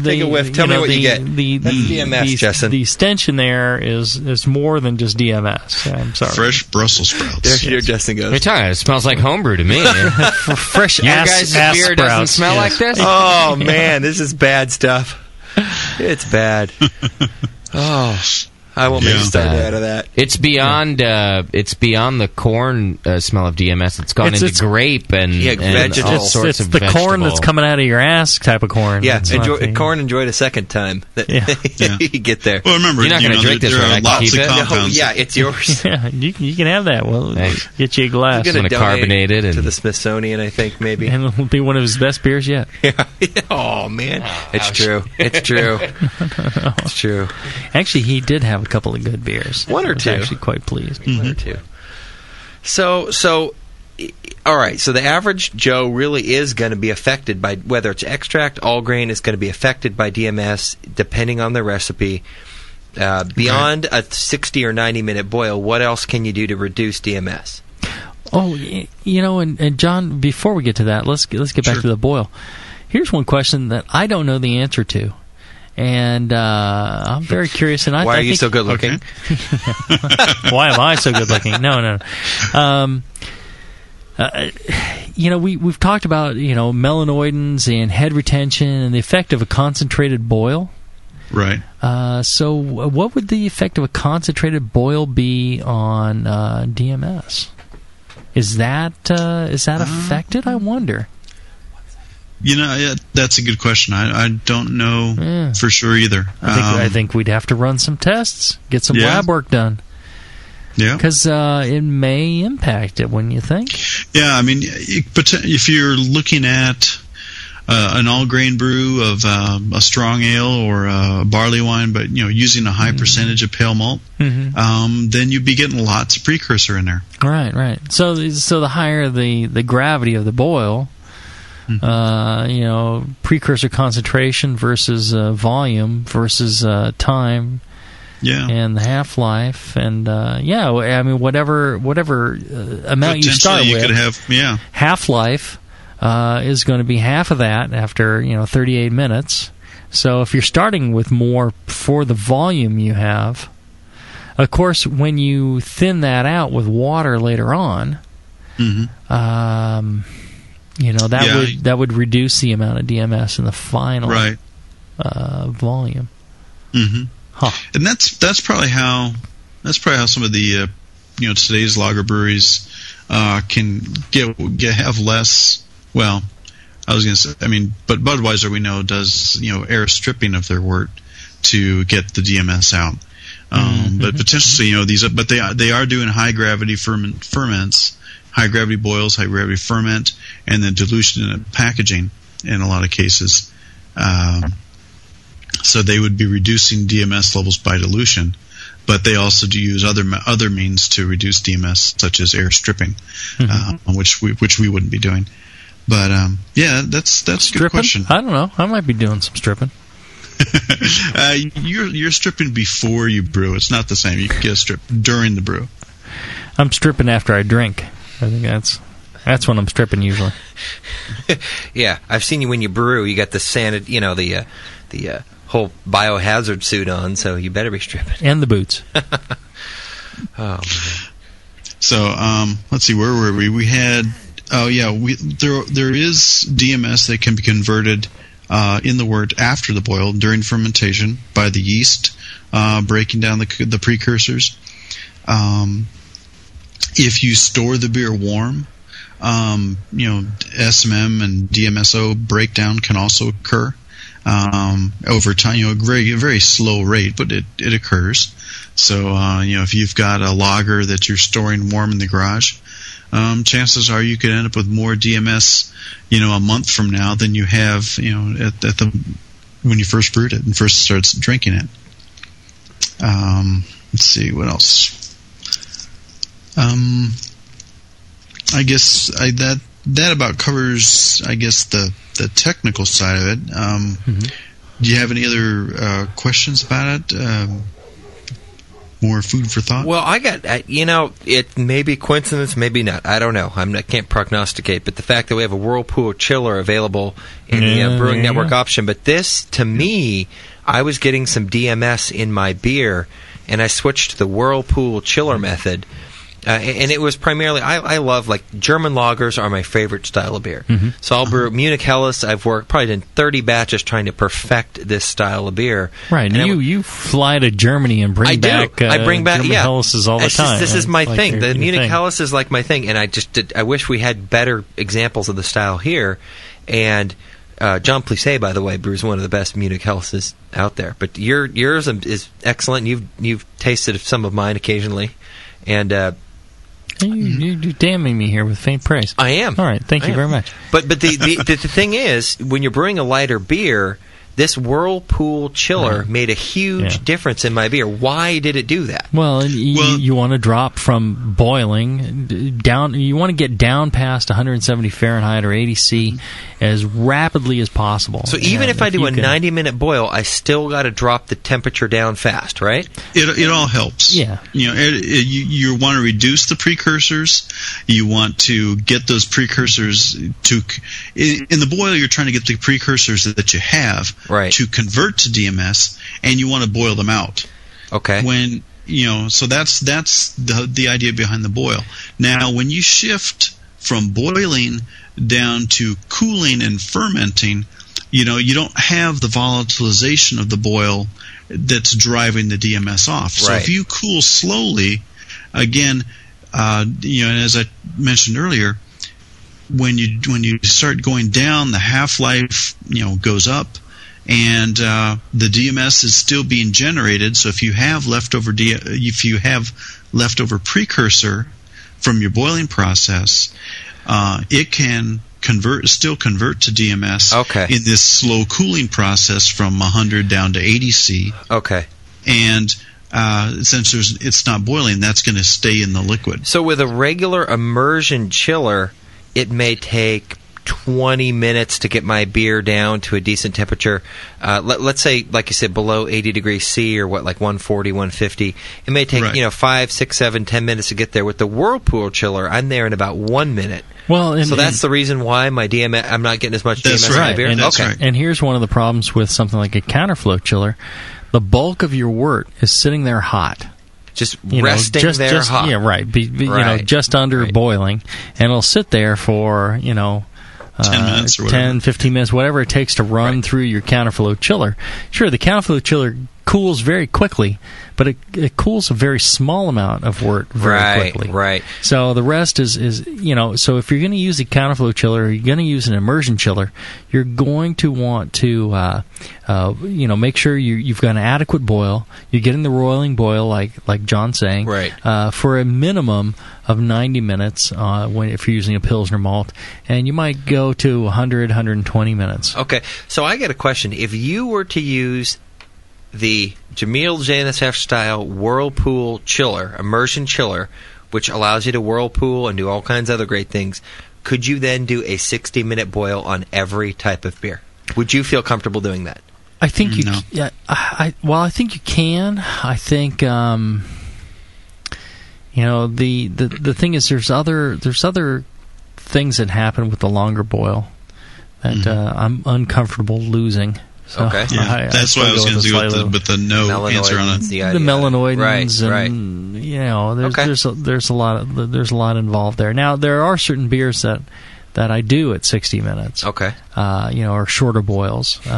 a smell. the- Take a whiff. Tell me know, what the, you get. The, That's the, DMS, the, Justin. The stench in there is is more than just DMS. I'm sorry. fresh Brussels sprouts. There, here Justin What are you goes. talking about? It smells like homebrew to me. Fresh Your ass, guys' ass beer doesn't sprouts. smell Yes. like this? Oh man, this is bad stuff. It's bad. Oh, I won't make Yeah. a study Bad. out of that. It's beyond. Uh, it's beyond the corn uh, smell of DMS. It's gone It's- into it's- grape and, Yeah, and vegetable. all It's, sorts it's of the corn that's coming out of your ass type of corn. Yeah, It's enjoy, the- corn enjoyed a second time. Yeah. Yeah. you get there. Well, remember, You're not you gonna drink there, this there one, are lots of it. No, yeah, it's yours. Yeah, you, you can have that. Well, Thanks. get you a glass. I'm gonna Gonna carbonate it to the Smithsonian, I think maybe. and it'll be one of his best beers yet. Yeah. oh man, it's true. It's true. It's true. Actually, he did have a couple of good beers. One or I was two. Actually, quite pleased. One or two. So so. All right, so the average Joe really is going to be affected by whether it's extract, all grain is going to be affected by DMS depending on the recipe. Uh, beyond a 60 or 90 minute boil, what else can you do to reduce DMS? Oh, you know, and, and John, before we get to that, let's let's get back Sure. to the boil. Here's one question that I don't know the answer to, and uh, I'm very curious. And I, Why I are you so good looking? Why am I so good looking? No, no. no. Um, uh, you know, we we've talked about you know melanoidins and head retention and the effect of a concentrated boil. Right. Uh, so, what would the effect of a concentrated boil be on uh, DMS? Is that uh, is that affected? I wonder. You know, yeah, that's a good question. I, I don't know for sure either. I think, Um, I think we'd have to run some tests, get some Yeah. lab work done. Yeah. Because uh, it may impact it, wouldn't you think? Yeah, I mean, but if you're looking at uh, an all grain brew of um, a strong ale or a barley wine, but you know, using a high percentage of pale malt, Mhm. um, then you'd be getting lots of precursor in there. Right, right. So, so the higher the, the gravity of the boil, uh, you know, precursor concentration versus uh, volume versus uh, time, Yeah. and the half life, and uh, yeah, I mean, whatever whatever uh, amount you start you with, could have yeah. half life uh, is going to be half of that after you know 38 minutes. So if you're starting with more for the volume you have, of course, when you thin that out with water later on, Mm-hmm. um, you know that Yeah. would that would reduce the amount of DMS in the final Right. uh, volume. hmm Huh. And that's that's probably how that's probably how some of the uh, you know today's lager breweries uh, can get, get have less. Well, I was going to say, I mean, but Budweiser we know does you know air stripping of their wort to get the DMS out. Um, But potentially, you know, these, but they are, they are doing high gravity ferment, ferments, high gravity boils, high gravity ferment, and then dilution and packaging in a lot of cases. Um, so they would be reducing DMS levels by dilution, but they also do use other other means to reduce DMS, such as air stripping, uh, which we which we wouldn't be doing. But um, yeah, that's that's a good question. I don't know. I might be doing some stripping. uh, you're you're stripping before you brew. It's not the same. You can get a strip during the brew. I'm stripping after I drink. I think that's that's when I'm stripping usually. Yeah, I've seen you when you brew. You got the sanit, you know, the uh, the uh, whole biohazard suit on, so you better be stripping. And the boots. Oh, So um, let's see, where were we? We had oh yeah, we there there is DMS that can be converted uh, in the wort after the boil during fermentation by the yeast uh, breaking down the the precursors. Um, if you store the beer warm, um, you know SMM and DMSO breakdown can also occur um, over time. You know, a very a very slow rate, but it it occurs. So uh, you know, if you've got a lager that you're storing warm in the garage, um, chances are you could end up with more DMS, you know, a month from now than you have, you know, at, at the when you first brewed it and first starts drinking it. Um, let's see what else. Um, I guess I, that that about covers, I guess, the the technical side of it. Um, Do you have any other uh, questions about it? Um, more food for thought. Well, I got I- you know it may be coincidence, maybe not. I don't know. I'm, I can't prognosticate, but the fact that we have a Whirlpool chiller available in the uh, Brewing there Network option, but this to me, I was getting some DMS in my beer, and I switched to the Whirlpool chiller method. Uh, and it was primarily I, I love like German lagers are my favorite style of beer. Mhm. So I'll brew Munich Helles. I've worked probably done 30 batches trying to perfect this style of beer. Right, and I you you fly to Germany and bring I back. do. Uh, I bring back German yeah. Helleses all the It's just- time. this is my Like thing. The Munich thing. Helles is like my thing, and I just did, I wish we had better examples of the style here. And uh, John Plisse, by the way, brews one of the best Munich Helleses out there. But your yours is excellent. You've you've tasted some of mine occasionally, and. You, you're damning me here with faint praise. I am. All right, thank I you am. very much. But but the, the, the the thing is, when you're brewing a lighter beer, this Whirlpool chiller made a huge Yeah. difference in my beer. Why did it do that? Well, and you, you want to drop from boiling down. You want to get down past 170 Fahrenheit or 80 C as rapidly as possible. So even And if I do you a can- 90 minute boil, I still got to drop the temperature down fast, right? It, it all helps. Yeah. You know, it, it, you, you want to reduce the precursors. You want to get those precursors to. In, in the boil, you're trying to get the precursors that you have Right. to convert to DMS, and you want to boil them out. Okay. When you know, so that's that's the the idea behind the boil. Now, when you shift from boiling down to cooling and fermenting, you know, you don't have the volatilization of the boil that's driving the DMS off. So Right. if you cool slowly, again, uh, you know, and as I mentioned earlier, when you when you start going down, the half life you know goes up, and uh, the DMS is still being generated. So if you have leftover D, if you have leftover precursor from your boiling process, uh, it can convert still convert to DMS Okay. in this slow cooling process from 100 down to 80 C. Okay. And uh, since there's, it's not boiling, that's going to stay in the liquid. So with a regular immersion chiller, it may take 20 minutes to get my beer down to a decent temperature. Uh, let, let's say, like you said, below 80 degrees C or what, like 140, 150. It may take, Right. you know, five, six, seven, ten minutes to get there. With the Whirlpool chiller, I'm there in about one minute. Well, and, so that's and- the reason why my DMS, I'm not getting as much That's DMS in my right. beer. And, okay. and here's one of the problems with something like a counterflow chiller: the bulk of your wort is sitting there hot. Just You know, resting just, there just, hot. Yeah, right. Be, be- You know, Right. just under boiling, and it'll sit there for you know. 10 uh, minutes or whatever. 10, 15 minutes, whatever it takes to run through your counterflow chiller. Sure, the counterflow chiller cools very quickly, but it, it cools a very small amount of wort very Right, quickly. right. So the rest is, is you know, so if you're going to use a counterflow chiller or you're going to use an immersion chiller, you're going to want to, uh, uh, you know, make sure you, you've got an adequate boil. You're getting the roiling boil, like like John's saying, Right. Uh, for a minimum of 90 minutes uh, when if you're using a pilsner malt, and you might go to 100, 120 minutes. Okay, so I got a question. If you were to use the Jamil JNSF style Whirlpool chiller, immersion chiller, which allows you to whirlpool and do all kinds of other great things, could you then do a 60 minute boil on every type of beer? Would you feel comfortable doing that? I think you. No. Yeah. I, I well, I think you can. I think. Um, you know the, the the thing is there's other there's other things that happen with the longer boil that uh, I'm uncomfortable losing. So Okay. Yeah, I- I that's still why I was going to the go with the, with the no answer on it. Melanoidins, the the idea. melanoidins Right, and you know there's Okay. there's a, there's a lot of there's a lot involved there. Now there are certain beers that that I do at 60 minutes. Okay. Uh, you know, or shorter boils. Um,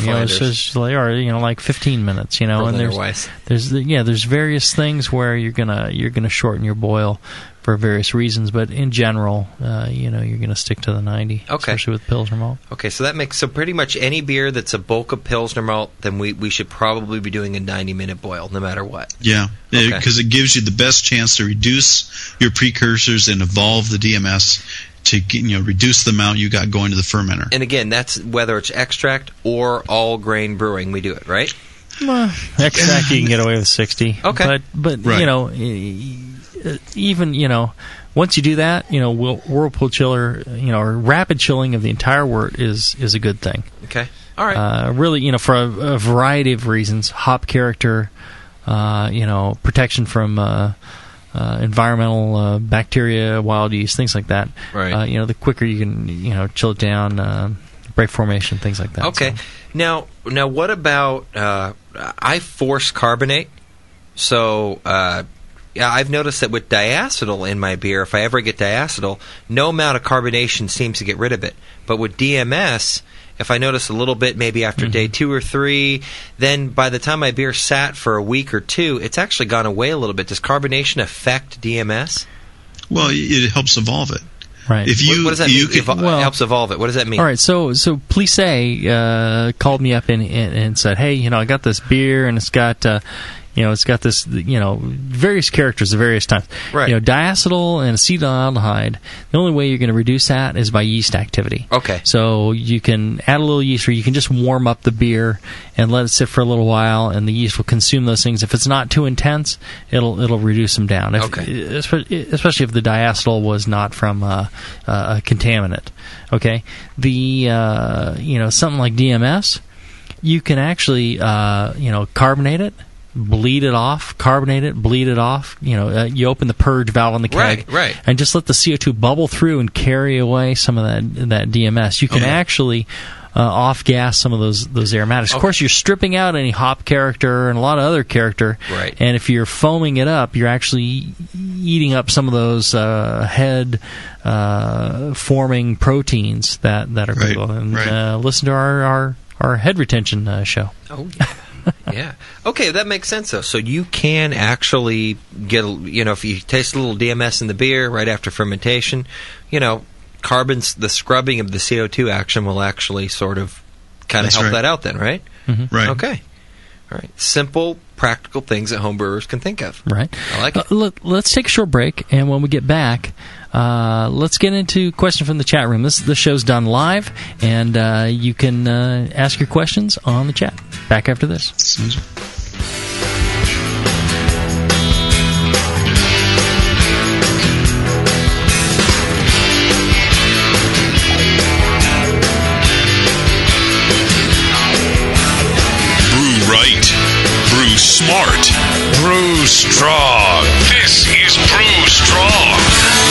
you know, it's Flanders. just like, or you know, like 15 minutes. You know, and there's Weiss. there's yeah, there's various things where you're gonna you're gonna shorten your boil for various reasons, but in general, uh, you know, you're gonna stick to the 90, Okay. especially with pilsner malt. Okay, so that makes so pretty much any beer that's a bulk of Pilsner malt, then we, we should probably be doing a 90 minute boil no matter what. Yeah, Okay. because it gives you the best chance to reduce your precursors and evolve the DMS to you know reduce the amount you got going to the fermenter. And again, that's whether it's extract or all grain brewing, we do it, right? Extract you can get away with 60. Okay. But but Right. you know, even you know, once you do that, you know, whirlpool chiller, you know, or rapid chilling of the entire wort is is a good thing. Okay. All right. Uh, really, you know, for a, a variety of reasons, hop character, uh, you know, protection from uh, uh, environmental uh, bacteria, wild yeast, things like that. Right. Uh, you know, the quicker you can, you know, chill it down, uh, break formation, things like that. Okay. So- Now, now, what about? Uh, I force carbonate, so uh, I've noticed that with diacetyl in my beer, if I ever get diacetyl, no amount of carbonation seems to get rid of it. But with DMS, if I notice a little bit, maybe after Mm-hmm. day two or three, then by the time my beer sat for a week or two, it's actually gone away a little bit. Does carbonation affect DMS? Well, it helps evolve it. Right. If you what, what does that you mean? could- Evol- well- helps evolve it. What does that mean? All right, so so Plisse uh, called me up and, and and said, "Hey, you know, I got this beer and it's got, uh, you know, it's got this, you know, various characters at various times. Right. You know, diacetyl and acetaldehyde. The only way you're going to reduce that is by yeast activity. Okay. So you can add a little yeast, or you can just warm up the beer and let it sit for a little while, and the yeast will consume those things. If it's not too intense, it'll it'll reduce them down. If, Okay. Especially if the diacetyl was not from uh, uh, a contaminant. Okay. The uh, you know something like DMS, you can actually uh, you know carbonate it. Bleed it off, carbonate it, bleed it off. You know, uh, you open the purge valve on the keg, Right, right. and just let the CO2 bubble through and carry away some of that that DMS. You can Okay. actually uh, off gas some of those those aromatics. Of course, you're stripping out any hop character and a lot of other character. Right. And if you're foaming it up, you're actually eating up some of those uh, head uh, forming proteins that that are Right. And right. uh, listen to our our, our head retention uh, show. Oh yeah. yeah. Okay, that makes sense though. So you can actually get, you know, if you taste a little DMS in the beer right after fermentation, you know, carbon, the scrubbing of the CO2 action will actually sort of kind of help right. that out. Then, right? Mhm. Right. Okay. All right. Simple, practical things that homebrewers can think of. Right. I like it. Uh, let, let's take a short break, and when we get back, uh, let's get into question from the chat room. This this show's done live, and uh, you can uh, ask your questions on the chat. Back after this. Smart. Brew strong. This is Brew Strong.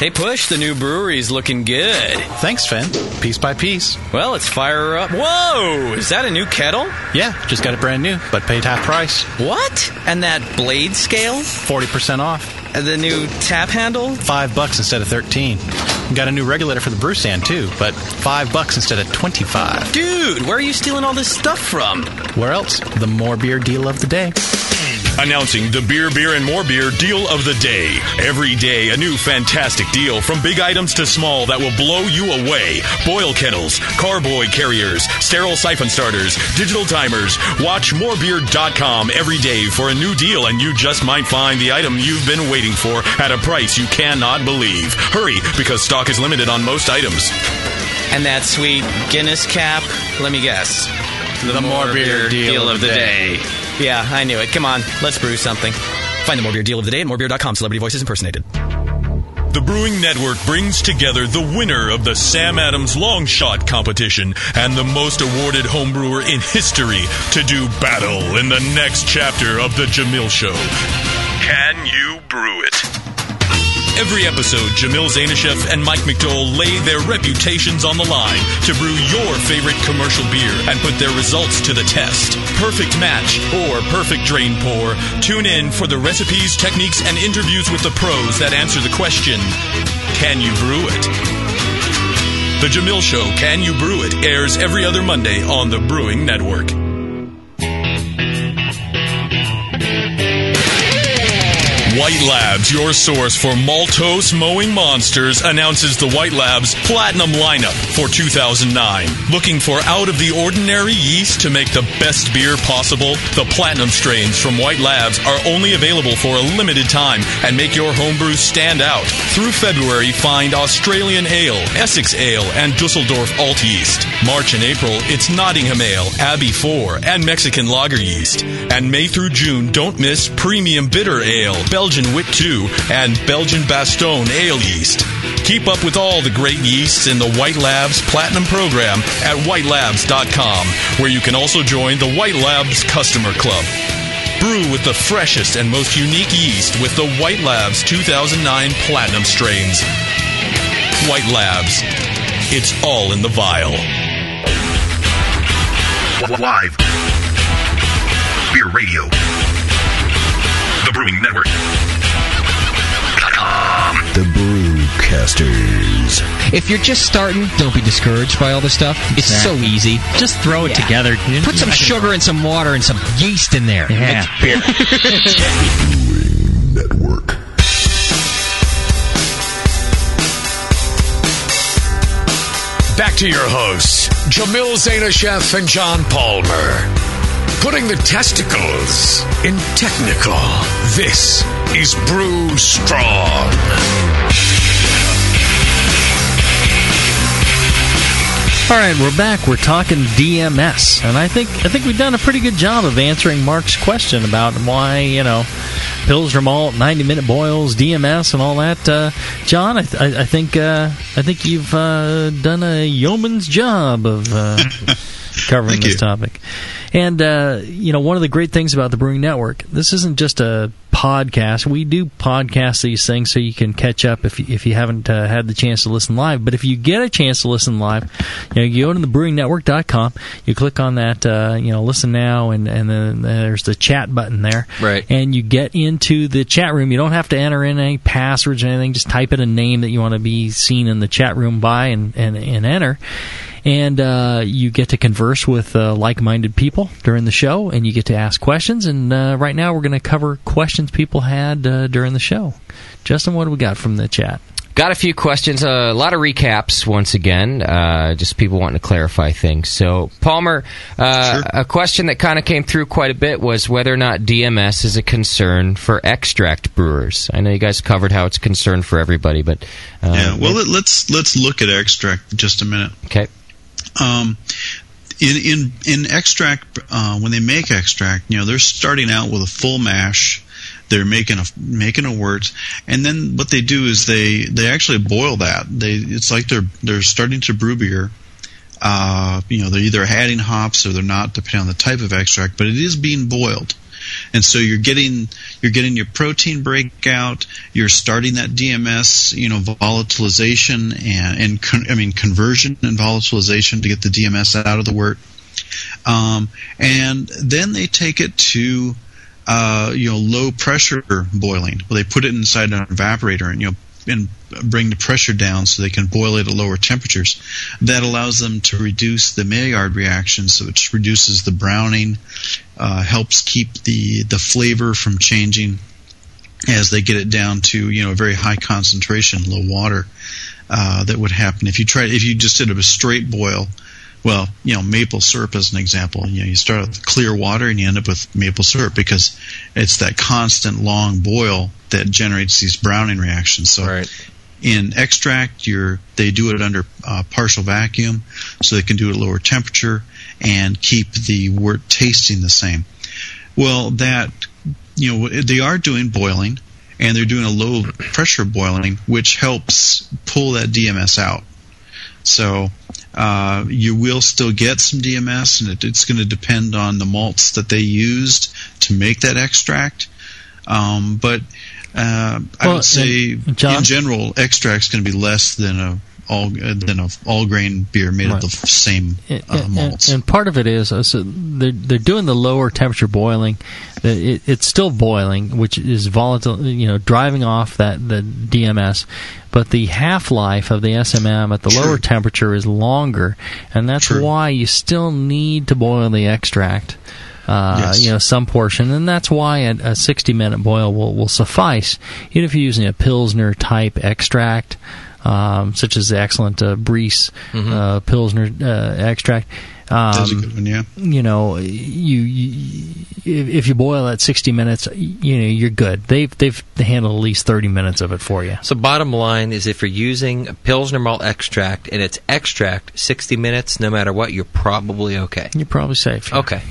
Hey, Push, the new brewery's looking good. Thanks, Finn. Piece by piece. Well, let's fire her up. Whoa! Is that a new kettle? Yeah, just got it brand new, but paid half price. What? And that blade scale? 40% off. And the new tap handle? Five bucks instead of 13. Got a new regulator for the brew stand, too, but five bucks instead of 25. Dude, where are you stealing all this stuff from? Where else? The more beer deal of the day. Announcing the Beer, Beer, and More Beer deal of the day. Every day, a new fantastic deal from big items to small that will blow you away. Boil kettles, carboy carriers, sterile siphon starters, digital timers. Watch morebeer.com every day for a new deal, and you just might find the item you've been waiting for at a price you cannot believe. Hurry, because stock is limited on most items. And that sweet Guinness cap? Let me guess. The, more beer deal, of the day. Yeah, I knew it. Come on, let's brew something. Find the More Beer deal of the day at morebeer.com. Celebrity voices impersonated. The Brewing Network brings together the winner of the Sam Adams Long Shot competition and the most awarded homebrewer in history to do battle in the next chapter of The Jamil Show. Can you brew it? Every episode, Jamil Zainasheff and Mike McDowell lay their reputations on the line to brew your favorite commercial beer and put their results to the test. Perfect match or perfect drain pour. Tune in for the recipes, techniques, and interviews with the pros that answer the question Can you brew it? The Jamil Show, Can You Brew It, airs every other Monday on the Brewing Network. White Labs, your source for maltose mowing monsters, announces the White Labs Platinum lineup for 2009. Looking for out of the ordinary yeast to make the best beer possible? The Platinum strains from White Labs are only available for a limited time and make your homebrew stand out. Through February, find Australian Ale, Essex Ale, and Dusseldorf Alt Yeast. March and April, it's Nottingham Ale, Abbey 4, and Mexican Lager Yeast. And May through June, don't miss Premium Bitter Ale, Belgian Wit 2, and Belgian Bastogne Ale Yeast. Keep up with all the great yeasts in the White Labs Platinum program at whitelabs.com, where you can also join the White Labs Customer Club. Brew with the freshest and most unique yeast with the White Labs 2009 Platinum strains. White Labs. It's all in the vial. Live. Beer Radio. The Brewing Network. The Brewcasters. If you're just starting, don't be discouraged by all this stuff. It's so easy. Just throw it Yeah. together. Put some sugar and some water and some yeast in there. Yeah. Make beer. Network. Back to your hosts, Jamil Zainasheff and John Palmer. Putting the testicles in technical. This is Brew Strong. All right, we're back. We're talking DMS, and I think I think we've done a pretty good job of answering Mark's question about why you know Pilsner malt, ninety minute boils, DMS, and all that. Uh, John, I, th- I, I think uh, I think you've uh, done a yeoman's job of uh, covering Thank this you. topic. And uh, you know, one of the great things about the Brewing Network, this isn't just a podcast. We do podcast these things so you can catch up if you, if you haven't uh, had the chance to listen live. But if you get a chance to listen live, you know, you go to thebrewingnetwork.com, you click on that, uh, you know, listen now, and and then there's the chat button there, Right. And you get into the chat room. You don't have to enter in any passwords or anything. Just type in a name that you want to be seen in the chat room by, and and, and enter and uh, you get to converse with uh, like-minded people during the show, and you get to ask questions. And uh, right now, we're going to cover questions people had uh, during the show. Justin, what do we got from the chat? Got a few questions, a lot of recaps once again, uh, just people wanting to clarify things. So, Palmer, uh, a question that kind of came through quite a bit was whether or not DMS is a concern for extract brewers. I know you guys covered how it's a concern for everybody, but uh, yeah. Well, let, let's let's look at extract just a minute. Okay. Um, in in in extract, uh, when they make extract, you know, they're starting out with a full mash. They're making a making a wort, and then what they do is they they actually boil that. They it's like they're they're starting to brew beer. Uh, you know, they're either adding hops or they're not, depending on the type of extract. But it is being boiled, and so you're getting you're getting your protein breakout. You're starting that DMS, you know, volatilization and and con- I mean conversion and volatilization to get the DMS out of the wort. Um, and then they take it to uh, you know low pressure boiling. Well, they put it inside an evaporator and you know and bring the pressure down so they can boil it at lower temperatures. That allows them to reduce the Maillard reaction, so it reduces the browning, uh, helps keep the the flavor from changing as they get it down to you know a very high concentration, low water. Uh, that would happen if you try if you just did a straight boil. Well, you know, maple syrup as an example. You know, you start with clear water and you end up with maple syrup because it's that constant long boil that generates these browning reactions. So, in extract, you're they do it under uh, partial vacuum, so they can do it at lower temperature and keep the wort tasting the same. Well, that you know they are doing boiling, and they're doing a low pressure boiling, which helps pull that DMS out. So uh, you will still get some DMS, and it, it's going to depend on the malts that they used to make that extract. Um, but uh, I Well, would say, John? in general, extract's going to be less than a all uh, than a all grain beer made Right. of the same uh, and, malts. and part of it is uh, so they're they're doing the lower temperature boiling. It, it's still boiling, which is volatile. You know, driving off that the DMS, but the half life of the SMM at the lower temperature is longer, and that's why you still need to boil the extract. Uh, Yes. You know, some portion, and that's why a, a 60 minute boil will, will suffice. Even if you're using a Pilsner type extract, um, such as the excellent uh, Briess uh, Pilsner uh, extract. Um, That's a good one, yeah. You know, you, you if, if you boil at 60 minutes, you know you're good. They've they've handled at least 30 minutes of it for you. So bottom line is if you're using a Pilsner malt extract and it's extract 60 minutes, no matter what, you're probably okay. You're probably safe. Okay.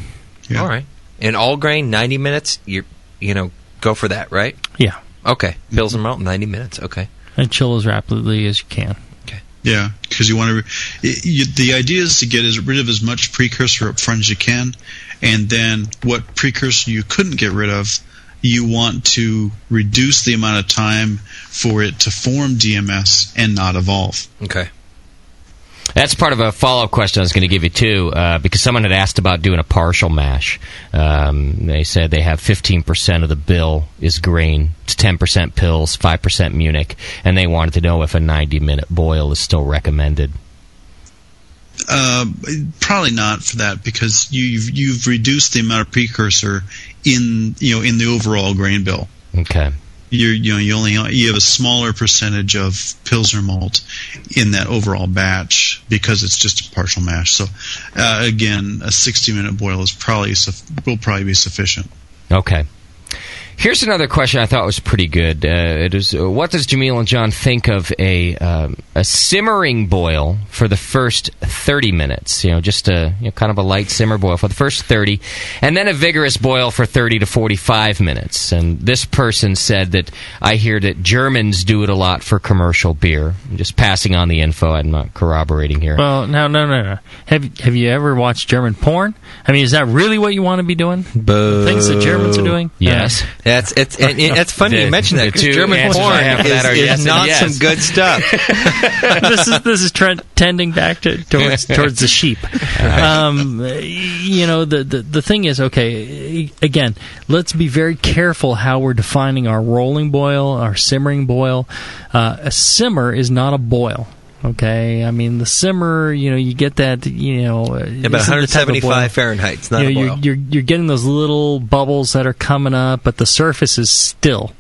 All right. And all grain 90 minutes, you you know, go for that, right? Yeah. Okay. Pilsner malt 90 minutes. Okay. And chill as rapidly as you can. Okay. Yeah, because you want to. You, the idea is to get as rid of as much precursor up front as you can, and then what precursor you couldn't get rid of, you want to reduce the amount of time for it to form DMS and not evolve. Okay. That's part of a follow up question I was going to give you, too, uh, because someone had asked about doing a partial mash. Um, they said they have 15% of the bill is grain, it's 10% pils, 5% Munich, and they wanted to know if a 90 minute boil is still recommended. Uh, probably not for that because you, you've you've reduced the amount of precursor in you know in the overall grain bill. Okay. You you know you only you have a smaller percentage of pilsner malt in that overall batch because it's just a partial mash. So uh, again, a 60 minute boil is probably will probably be sufficient. Okay. Here's another question I thought was pretty good. Uh, it is, uh, what does Jamil and John think of a um, a simmering boil for the first 30 minutes? You know, just a you know, kind of a light simmer boil for the first 30, and then a vigorous boil for 30 to 45 minutes. And this person said that I hear that Germans do it a lot for commercial beer. I'm just passing on the info. I'm not corroborating here. Well, no, no, no, no. Have Have you ever watched German porn? I mean, is that really what you want to be doing? The things that Germans are doing? Yes. That's it's and, and it's funny The- you mentioned that the because German porn for is, that are is yes not yes. some good stuff. this is this is trend, tending back to towards towards the sheep. Um, you know, the, the the thing is, okay. Again, let's be very careful how we're defining our rolling boil, our simmering boil. Uh, a simmer is not a boil. Okay, I mean the simmer. You know, you get that. You know, About the type of 175 Fahrenheit. It's not you a know, boil. You're, you're you're getting those little bubbles that are coming up, but the surface is still.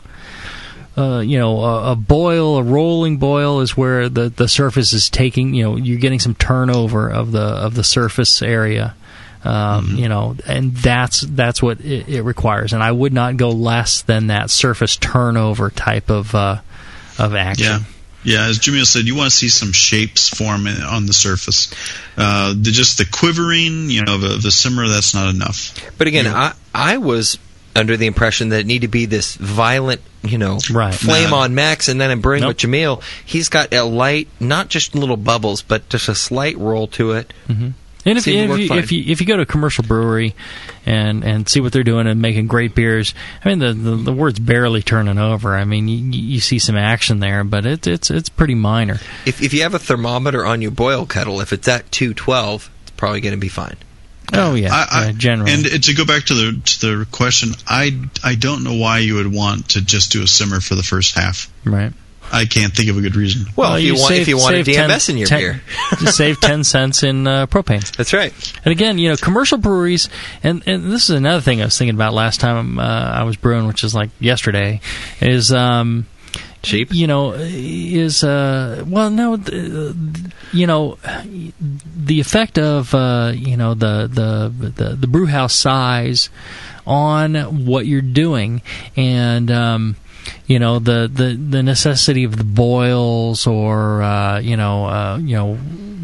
Uh, you know, a, a boil, a rolling boil, is where the, the surface is taking. You know, you're getting some turnover of the of the surface area. Um, You know, and that's that's what it, it requires. And I would not go less than that surface turnover type of uh, of action. Yeah. Yeah, as Jamil said, you want to see some shapes form in, on the surface. Uh, the, just the quivering, you know, the, a, of a simmer, that's not enough. But again, I I was under the impression that it needed to be this violent, you know, Right. flame No. on max, and then I'm brewing Nope. with Jamil. He's got a light, not just little bubbles, but just a slight roll to it. hmm And if, if, you, if you if you go to a commercial brewery and and see what they're doing and making great beers, I mean the the, the wort's barely turning over. I mean you, you see some action there, but it's it's it's pretty minor. If if you have a thermometer on your boil kettle, if it's at 212, it's probably going to be fine. Oh yeah, I, I, yeah, generally. And to go back to the to the question, I I don't know why you would want to just do a simmer for the first half. right. I can't think of a good reason. Well, if you, want if you want a save DMS 10 in your 10 beer, just save ten cents in uh, propane. that's right. And again, you know, commercial breweries, and, and this is another thing I was thinking about last time uh, I was brewing, which is like yesterday, is um, cheap. You know, is uh, well, no, th- you know, the effect of uh, you know the the the, the brew house size on what you're doing, and um, you know the, the the necessity of the boils or uh, you know uh, you know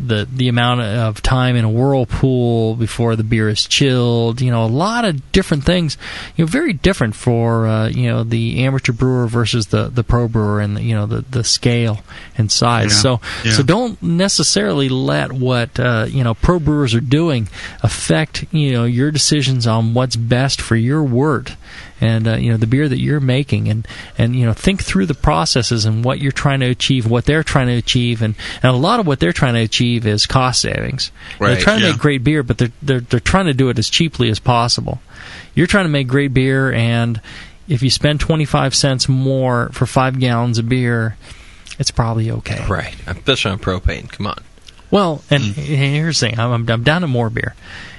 the the amount of time in a whirlpool before the beer is chilled you know a lot of different things you know very different for uh, you know the amateur brewer versus the the pro brewer and the, you know the the scale and size Yeah. so Yeah. so don't necessarily let what uh, you know pro brewers are doing affect you know your decisions on what's best for your wort and uh, you know the beer that you're making and and you know think through the processes and what you're trying to achieve what they're trying to achieve and, and a lot of what they're trying to achieve is cost savings Right, they're trying to make great beer but they're, they're they're trying to do it as cheaply as possible you're trying to make great beer and if you spend 25 cents more for 5 gallons of beer it's probably okay Right, especially on propane. Come on. well, and Mm. here's the thing: I'm, I'm, I'm down to more beer,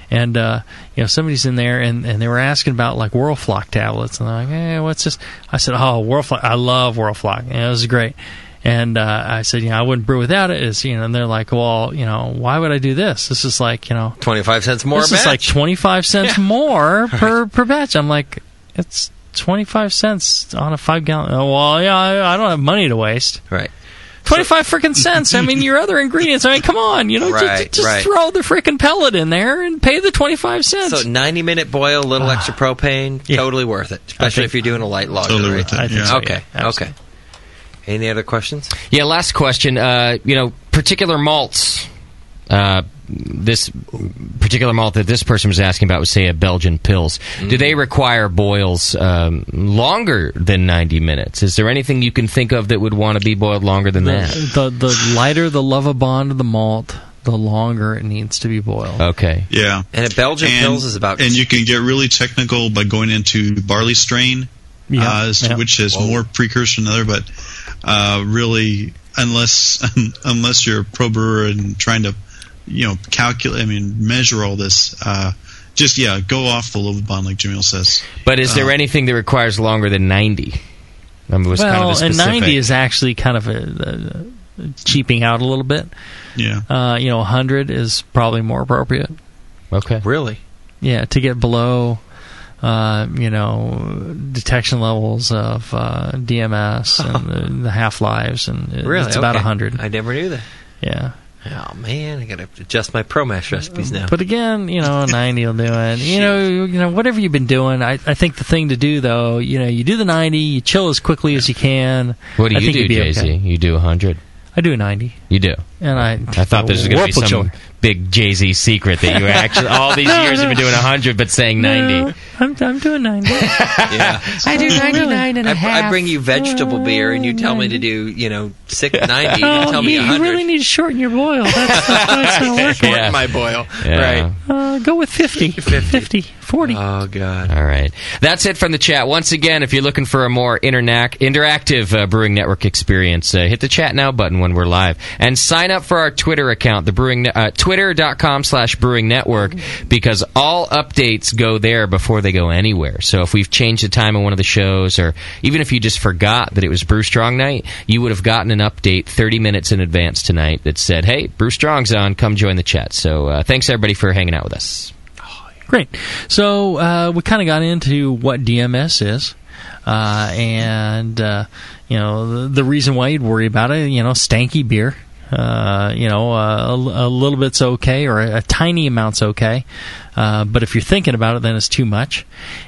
and uh, you know somebody's in there, and, and they were asking about like Whirlfloc tablets, and they're like, "Hey, what's this?" I said, "Oh, Whirlfloc! I love Whirlfloc. And it was great." And uh, I said, "You know, I wouldn't brew without it." It's, you know, and they're like, "Well, you know, why would I do this? This is like, you know, 25 cents more this is like 25 cents more per per batch." I'm like, "It's 25 cents on a five gallon." Oh, well, yeah, I, I don't have money to waste. right. 25 freaking cents. I mean, your other ingredients. I mean, come on. You know, Right, just, right. throw the freaking pellet in there and pay the 25 cents. So 90 minute boil, a little extra propane, Ah. Yeah. totally worth it. Especially think- if you're doing a light lager. Totally right? worth it, yeah. so, Okay. yeah, okay. Any other questions? Yeah, last question. Uh, you know, particular malts. Uh, this particular malt that this person was asking about was, say, a Belgian Pils. Do they require boils um, longer than 90 minutes? Is there anything you can think of that would want to be boiled longer than that? the, the, the lighter the Lovibond of the malt, the longer it needs to be boiled. Okay. Yeah. And a Belgian and, Pils is about. and you can get really technical by going into barley strain, Yeah, uh, as to yeah. which has more precursor than other. But uh, really, unless unless you're a pro brewer and trying to, you know, calculate, I mean, measure all this, uh, just yeah, go off the Lovibond like Jamil says. But is there Uh, anything that requires longer than 90? I mean, it was well, kind of a and specific. 90 is actually kind of a, a, a cheaping out a little bit. Yeah. Uh, you know, 100 is probably more appropriate. Okay. Really? Yeah, to get below uh, you know, detection levels of uh, DMS and the, the half lives, and it- Really? it's about Okay. hundred. I never knew that. Yeah. Oh man, I gotta adjust my ProMash recipes now. But again, you know, 90 will do it. You know, you know, whatever you've been doing, I, I think the thing to do though, you know, you do the 90, you chill as quickly as you can. What do I you think do, you'd be Jay Z? okay. You do 100? I do a 90. You do. And I, I thought this was going to be Whirlpool some chiller. Big Jay Z secret that you actually all these years you've been doing 100 but saying 90. No, I'm, I'm doing 90. yeah, I do 99 and a I, half. I bring you vegetable beer, and you tell me to do, you know, six ninety. You Oh, tell me you, you really need to shorten your boil. That's, that's why it's not working. Shorten Yeah. my boil. Yeah. Right. Uh, go with 50. 50. 40. Oh God. All right. That's it from the chat. Once again, if you're looking for a more internac- interactive uh, Brewing Network experience, uh, hit the chat now button when we're live. And sign up for our Twitter account, the Brewing Ne- uh, twitter.com slash Brewing Network, because all updates go there before they go anywhere. So if we've changed the time of one of the shows, or even if you just forgot that it was Brew Strong night, you would have gotten an update 30 minutes in advance tonight that said, hey, Brew Strong's on, come join the chat. So uh, thanks everybody for hanging out with us. Great. So uh, we kind of got into what DMS is, uh, and uh, you know the, the reason why you'd worry about it. You know, stanky beer. Uh, you know, a, a little bit's okay, or a, a tiny amount's okay. Uh, but if you're thinking about it, then it's too much.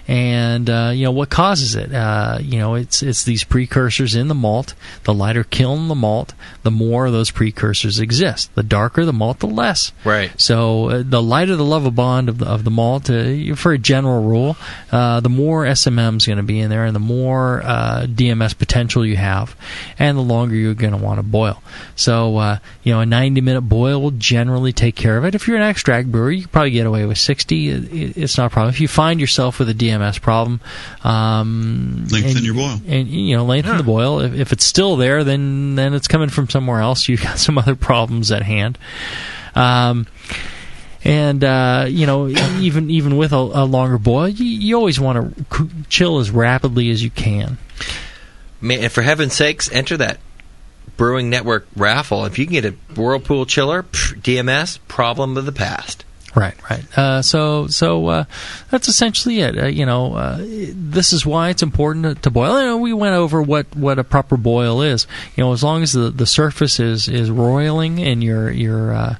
And uh, you know what causes it? Uh, you know, it's it's these precursors in the malt. The lighter kiln the malt, the more those precursors exist. The darker the malt, the less. Right. So uh, the lighter the Lovibond of the, of the malt, uh, for a general rule, uh, the more SMM is going to be in there, and the more uh, DMS potential you have, and the longer you're going to want to boil. So uh, you know, a 90 minute boil will generally take care of it. If you're an extract brewer, you can probably get away with 60. It, it- it's not a problem. If you find yourself with a DMS problem, um, Lengthen and- your boil. and you know lengthen the boil. If, if it's still there, then then it's coming from somewhere else. You've got some other problems at hand. Um, and uh, you know, even even with a, a longer boil, you, you always want to chill as rapidly as you can. Man, and for heaven's sakes, enter that Brewing Network raffle. If you can get a Whirlpool chiller, pff, DMS, problem of the past. Right, right. Uh, so, so uh, that's essentially it. Uh, you know, uh, this is why it's important to, boil. You know, we went over what, what a proper boil is. You know, as long as the, the surface is, is roiling and you're you're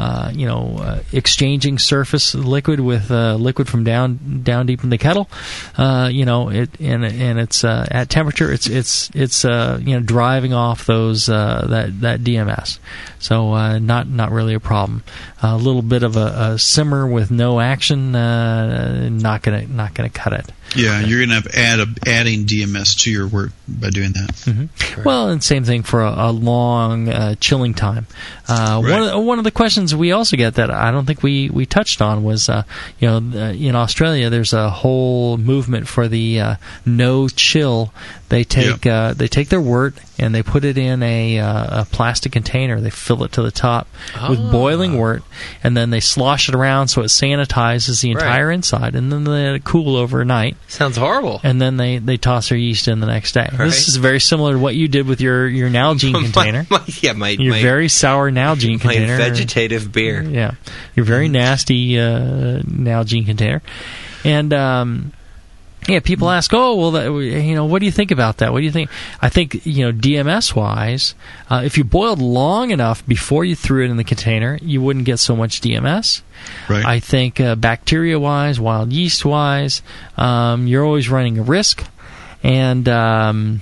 uh, you know uh, exchanging surface liquid with uh, liquid from down down deep in the kettle, uh, you know, it and and it's uh, at temperature. It's it's it's you know driving off those that that DMS. So not not really a problem. a little bit of a, a simmer with no action, not gonna not gonna cut it. Yeah, you're going to have add a, adding DMS to your wort by doing that. Mm-hmm. Well, and same thing for a, a long uh, chilling time. Uh, One of the, one of the questions we also get that I don't think we, we touched on was, uh, you know, uh, in Australia there's a whole movement for the uh, no chill. They take uh, they take their wort and they put it in a, uh, a plastic container. They fill it to the top with boiling wort, and then they slosh it around so it sanitizes the Right. entire inside, and then they let it cool overnight. Sounds horrible. And then they, they toss their yeast in the next day. Right. This is very similar to what you did with your, your Nalgene container. My, yeah, my your my, very sour Nalgene my container. vegetative beer. Yeah, your very nasty uh, Nalgene container, and um, yeah, people ask, oh, well, that, you know, what do you think about that? What do you think? I think you know, DMS wise, uh, if you boiled long enough before you threw it in the container, you wouldn't get so much DMS. Right. I think uh, bacteria wise, wild yeast wise, um, you're always running a risk, and um,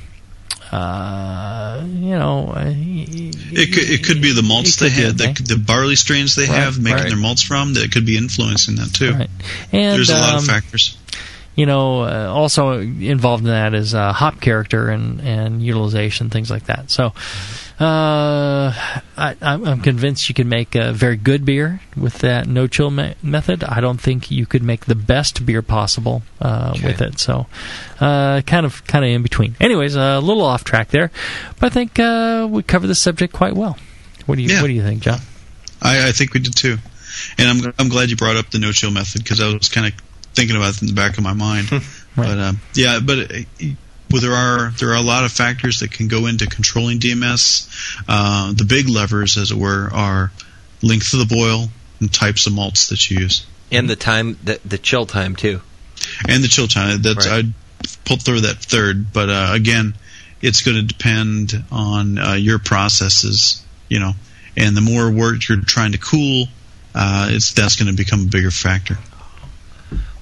uh, you know, uh, It could, it could be the malts they have, the, the barley strains they Right, have, making right. their malts from, that could be influencing that too. Right. And, There's a lot um, of factors. You know, uh, also involved in that is uh, hop character and, and utilization, things like that. So, uh, I, I'm I'm convinced you can make a very good beer with that no chill me- method. I don't think you could make the best beer possible uh, with it. So, uh, kind of kind of in between. Anyways, a little off track there, but I think uh, we covered the subject quite well. What do you Yeah. What do you think, John? I, I think we did too. And I'm, I'm glad you brought up the no chill method because I was kind of thinking about it in the back of my mind. But um, yeah, but uh, well, there are there are a lot of factors that can go into controlling DMS. Uh, the big levers, as it were, are length of the boil and types of malts that you use. And the time, the, the chill time too. and the chill time. That's Right. I'd put through that third. But uh, again, it's going to depend on uh, your processes, you know, and the more wort you're trying to cool, uh, it's that's going to become a bigger factor.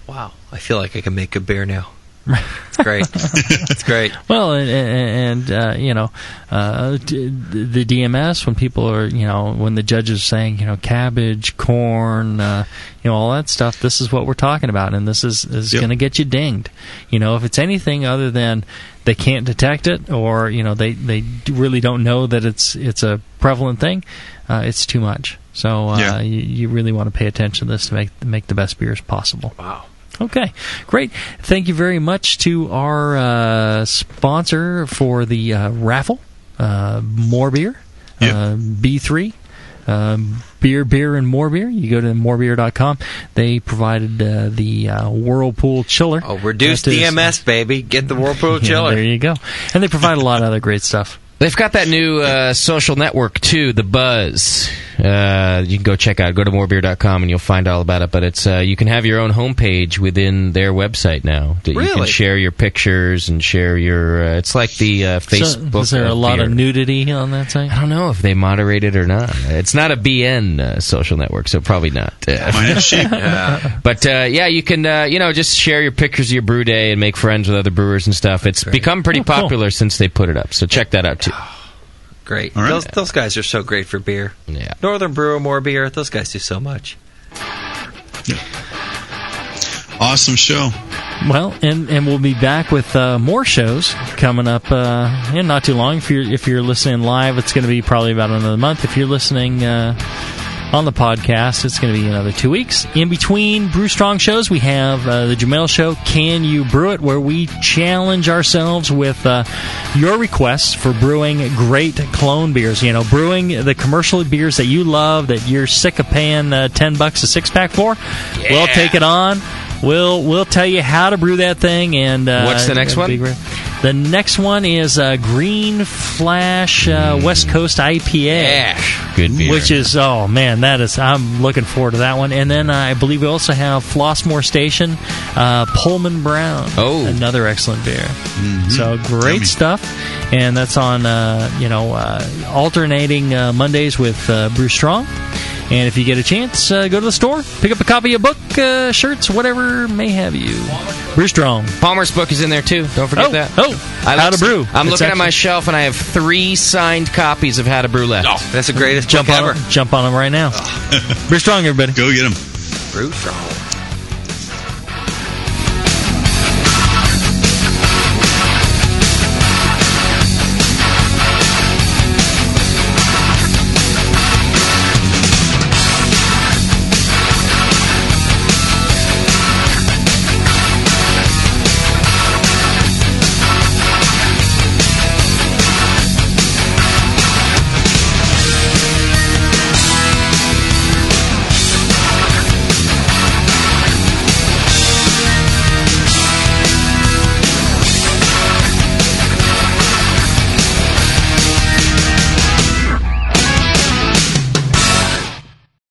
Wow, I feel like I can make a beer now. It's great. it's great. Well, and, and, and uh, you know, uh, the DMS when people are, you know, when the judges are saying, you know, cabbage, corn, uh, you know, all that stuff. This is what we're talking about, and this is is Yep. going to get you dinged. You know, if it's anything other than they can't detect it, or you know, they they really don't know that it's it's a prevalent thing, uh, it's too much. So uh, Yeah. you, you really want to pay attention to this to make make the best beers possible. Wow. Okay, great. Thank you very much to our uh, sponsor for the uh, raffle, uh, More Beer, Yep. uh, B3. Um, beer, beer, and more beer. You go to morebeer.com. They provided uh, the uh, Whirlpool chiller. Oh, reduced That is- DMS, baby. Get the Whirlpool Yeah, chiller. there you go. And they provide a lot of other great stuff. They've got that new uh, social network too, the Buzz. Uh, you can go check out. Go to morebeer.com and you'll find all about it. But it's uh, you can have your own homepage within their website now. That You can share your pictures and share your. Uh, it's like the uh, So, Facebook. is there a lot beer. of nudity on that site? I don't know if they moderate it or not. It's not a BN uh, social network, so probably not. Uh, Mine is cheap. But uh, yeah, you can uh, you know just share your pictures of your brew day and make friends with other brewers and stuff. It's become pretty Oh, cool. popular since they put it up. So check that out too. Great. All right. Those, those guys are so great for beer. Yeah. Northern Brewer, more beer. Those guys do so much. Awesome show. Well, and and we'll be back with uh, more shows coming up uh, in not too long. If you're if you're listening live, it's going to be probably about another month. If you're listening uh, on the podcast, it's going to be another two weeks. In between Brew Strong shows, we have uh, the Jamil Show. Can you brew it? Where we challenge ourselves with uh, your requests for brewing great clone beers. You know, brewing the commercial beers that you love that you're sick of paying uh, ten bucks a six pack for. We'll take it on. We'll we'll tell you how to brew that thing. And uh, What's the next one? The next one is uh, Green Flash uh, West Coast IPA. Good beer. Which is oh man, that is I'm looking forward to that one. And then uh, I believe we also have Flossmoor Station, uh, Pullman Brown. Oh. another excellent beer. So great stuff. And that's on uh, you know uh, alternating uh, Mondays with uh, Brew Strong. And if you get a chance, uh, go to the store, pick up a copy of book, uh, shirts, whatever may have you. Brew Strong. Palmer's book is in there too. Don't forget Oh, that. oh, I How looked- to Brew. I'm It's looking at my shelf and I have three signed copies of How to Brew left. That's the greatest Jump book on, ever. jump on them right now. Brew Strong, everybody. Go get them. Brew strong.